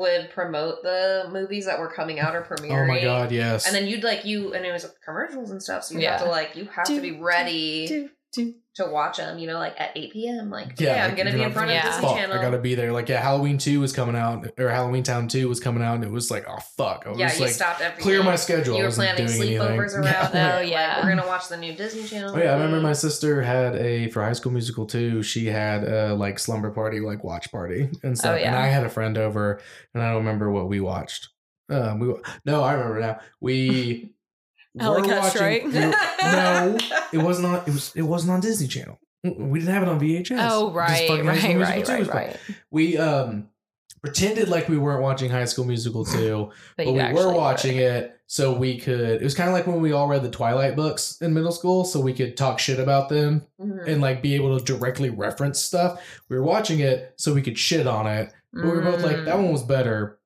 would promote the movies that were coming out or premiering. Oh my god, yes. And then you'd like you, and it was commercials and stuff. So you Yeah. have to like you have Do, to be ready Do, do. To watch them. You know, like at eight p.m. Like yeah, yeah, I'm gonna be in front Yeah. of Disney fuck, Channel. I gotta be there. Like, yeah, Halloween two was coming out, or Halloweentown two was coming out, and it was like, oh fuck, I was yeah, you like, stopped everything. clear my schedule. You were planning sleepovers anything. around Yeah. Oh, yeah. like, we're gonna watch the new Disney Channel. Oh yeah, I remember my sister had a for High School Musical two. She had a like slumber party, like watch party and stuff. Oh, yeah. And I had a friend over, and I don't remember what we watched. Um, we no, I remember now. We were watching. Strike? no, it wasn't on. It was. It wasn't on Disney Channel. We didn't have it on VHS. Oh, right, School right, right, right, right. We um pretended like we weren't watching High School Musical two, but, you we were watching it so we could. It was kind of like when we all read the Twilight books in middle school, so we could talk shit about them Mhm. and like be able to directly reference stuff. We were watching it so we could shit on it. But we were both like, that Mm. one was better,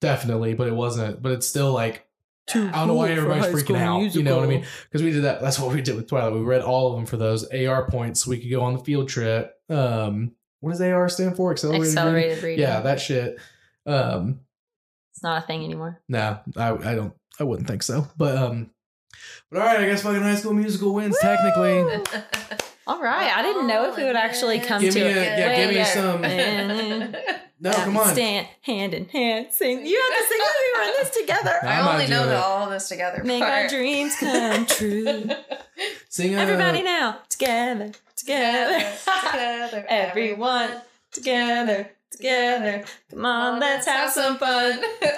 definitely, but it wasn't. But it's still like I don't know why everybody's freaking out. You know what I mean? Because we did that. That's what we did with Twilight. We read all of them for those AR points so we could go on the field trip. Um, what does AR stand for? Accelerated. reading? Accelerated reading. Yeah, that shit. Um, It's not a thing anymore. no, I, I don't. I wouldn't think so. But um, but all right. I guess fucking High School Musical wins technically. All right. I didn't know if it would actually come Give to me it. a- yeah, give me some- wait. No, come on. Stand hand in hand. Sing. You have to sing with me. in this together. I'm I only know doing the it. all this together. Make our dreams come true. Sing a, Everybody now. Together. Together. together, Everyone. Together. Together. Come on, let's have some fun. All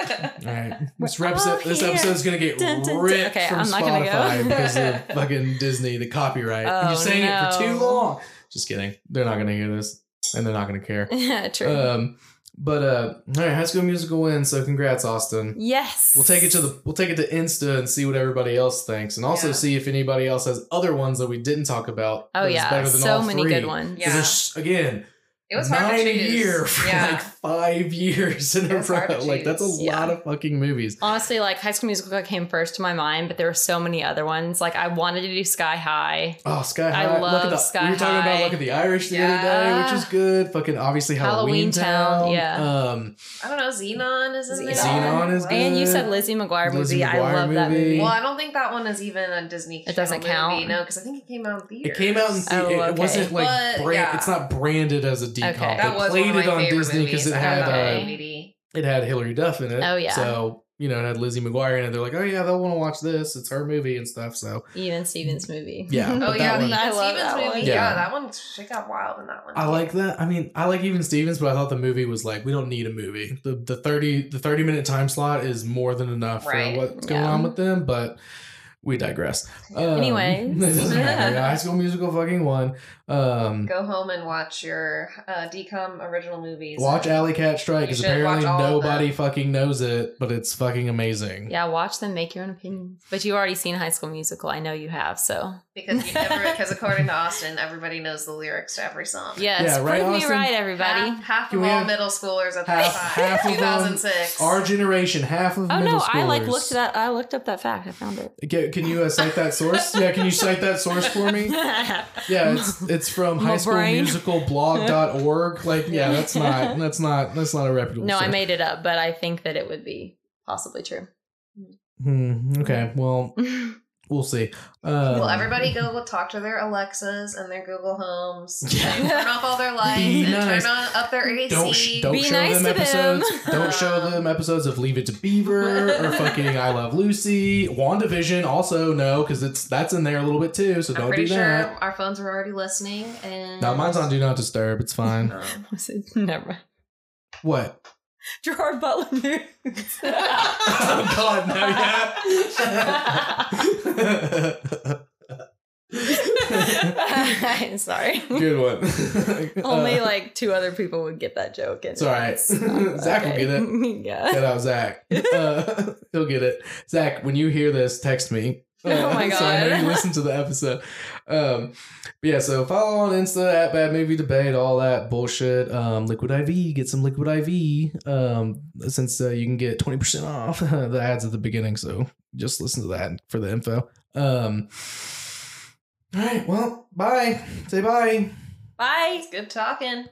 right, this We're episode, all this here. episode's gonna get Dun, dun, dun. ripped Okay, from I'm not gonna go. Spotify because of fucking Disney, the copyright. Oh, you're saying it for too long. Just kidding. They're not gonna hear this, and they're not gonna care. Yeah, True. Um, but uh, all right, High School Musical wins. So congrats, Auston. yes. We'll take it to the we'll take it to Insta and see what everybody else thinks, and also Yeah. see if anybody else has other ones that we didn't talk about. Oh yeah, better than so all many three. good ones. Yeah. there's, again, It was hard nine to a year for yeah. like five years in It a row. Like that's a. Yeah. lot of fucking movies. Honestly, like High School Musical came first to my mind, but there were so many other ones. Like I wanted to do Sky High, Oh, Sky I High! look at the, Sky We were talking High. about Luck of the Irish the other day, which is good. Fucking obviously Halloween, Halloween Town, Town. yeah. Um, I don't know. Zenon is in there. Zenon is and you said Lizzie McGuire Lizzie movie. I McGuire love that movie. movie. Well, I don't think that one is even a Disney. It doesn't Channel movie, count? No, because I think it came out in theaters. it came out in the, Oh, it, wasn't like But, brand, yeah. it's not branded as a DCOM. Okay. They That was played one of it my on favorite Disney because it I had it on Okay. uh, it had Hilary Duff in it. Oh, yeah. So you know it had Lizzie McGuire in it. They're like, oh yeah, they'll want to watch this. It's her movie and stuff. So Even Stevens movie. Yeah. Oh But that yeah, one- I Even love Stevens that movie. one. Yeah. Yeah. that one she got wild in that one. I too. like that. I mean, I like even Stevens, but I thought the movie was like, we don't need a movie. The the thirty the thirty minute time slot is more than enough Right. for what's going Yeah. on with them. But we digress. Um, Anyways. it doesn't matter. High School Musical fucking one. Um, Go home and watch your uh, DCOM original movies. watch Alley Cat Strike because apparently watch all of nobody fucking knows it, but it's fucking amazing. Yeah, watch them, make your own opinions. But you've already seen High School Musical. I know you have, so because never because according to Auston, everybody knows the lyrics to every song. yes, Yeah, right, prove me right, everybody. Half, half of all have- middle schoolers at half- that time, half of them 2006. Our generation, half of Oh middle no, I like schoolers- looked that. I looked up that fact. I found it. Get, can you uh, cite that source? Yeah, can you cite that source for me? Yeah, it's it's from My brain. highschoolmusicalblog.org. Like, yeah, that's not that's not that's not a reputable. no, I made it up, but I think that it would be possibly true. Hmm, okay, well, we'll see. Um, Will everybody go talk to their Alexas and their Google Homes? Yeah. and turn off all their lights Be and nice. turn on up their AC. Don't sh- don't Be show nice them to them. episodes. don't show them episodes of Leave It to Beaver or fucking I Love Lucy. WandaVision also no because it's that's in there a little bit too. So I'm don't pretty do sure that. our phones are already listening. And No, mine's on Do Not Disturb. It's fine. Was it? Never what? Gerard Butler news. oh God, no, yeah. I'm sorry. Good one. Only like two other people would get that joke. and It's all right. not- Zach will get it. yeah. Shout out Zach. Uh, he'll get it. Zach, when you hear this, text me. Oh my god! So I know you listened to the episode. Um, but yeah, so follow on Insta at Bad Movie Debate, all that bullshit. Um, Liquid I.V., get some Liquid IV. Um, since uh, you can get twenty percent off the ads at the beginning, so just listen to that for the info. Um, all right, well, bye. Say bye. Bye. it's good talking.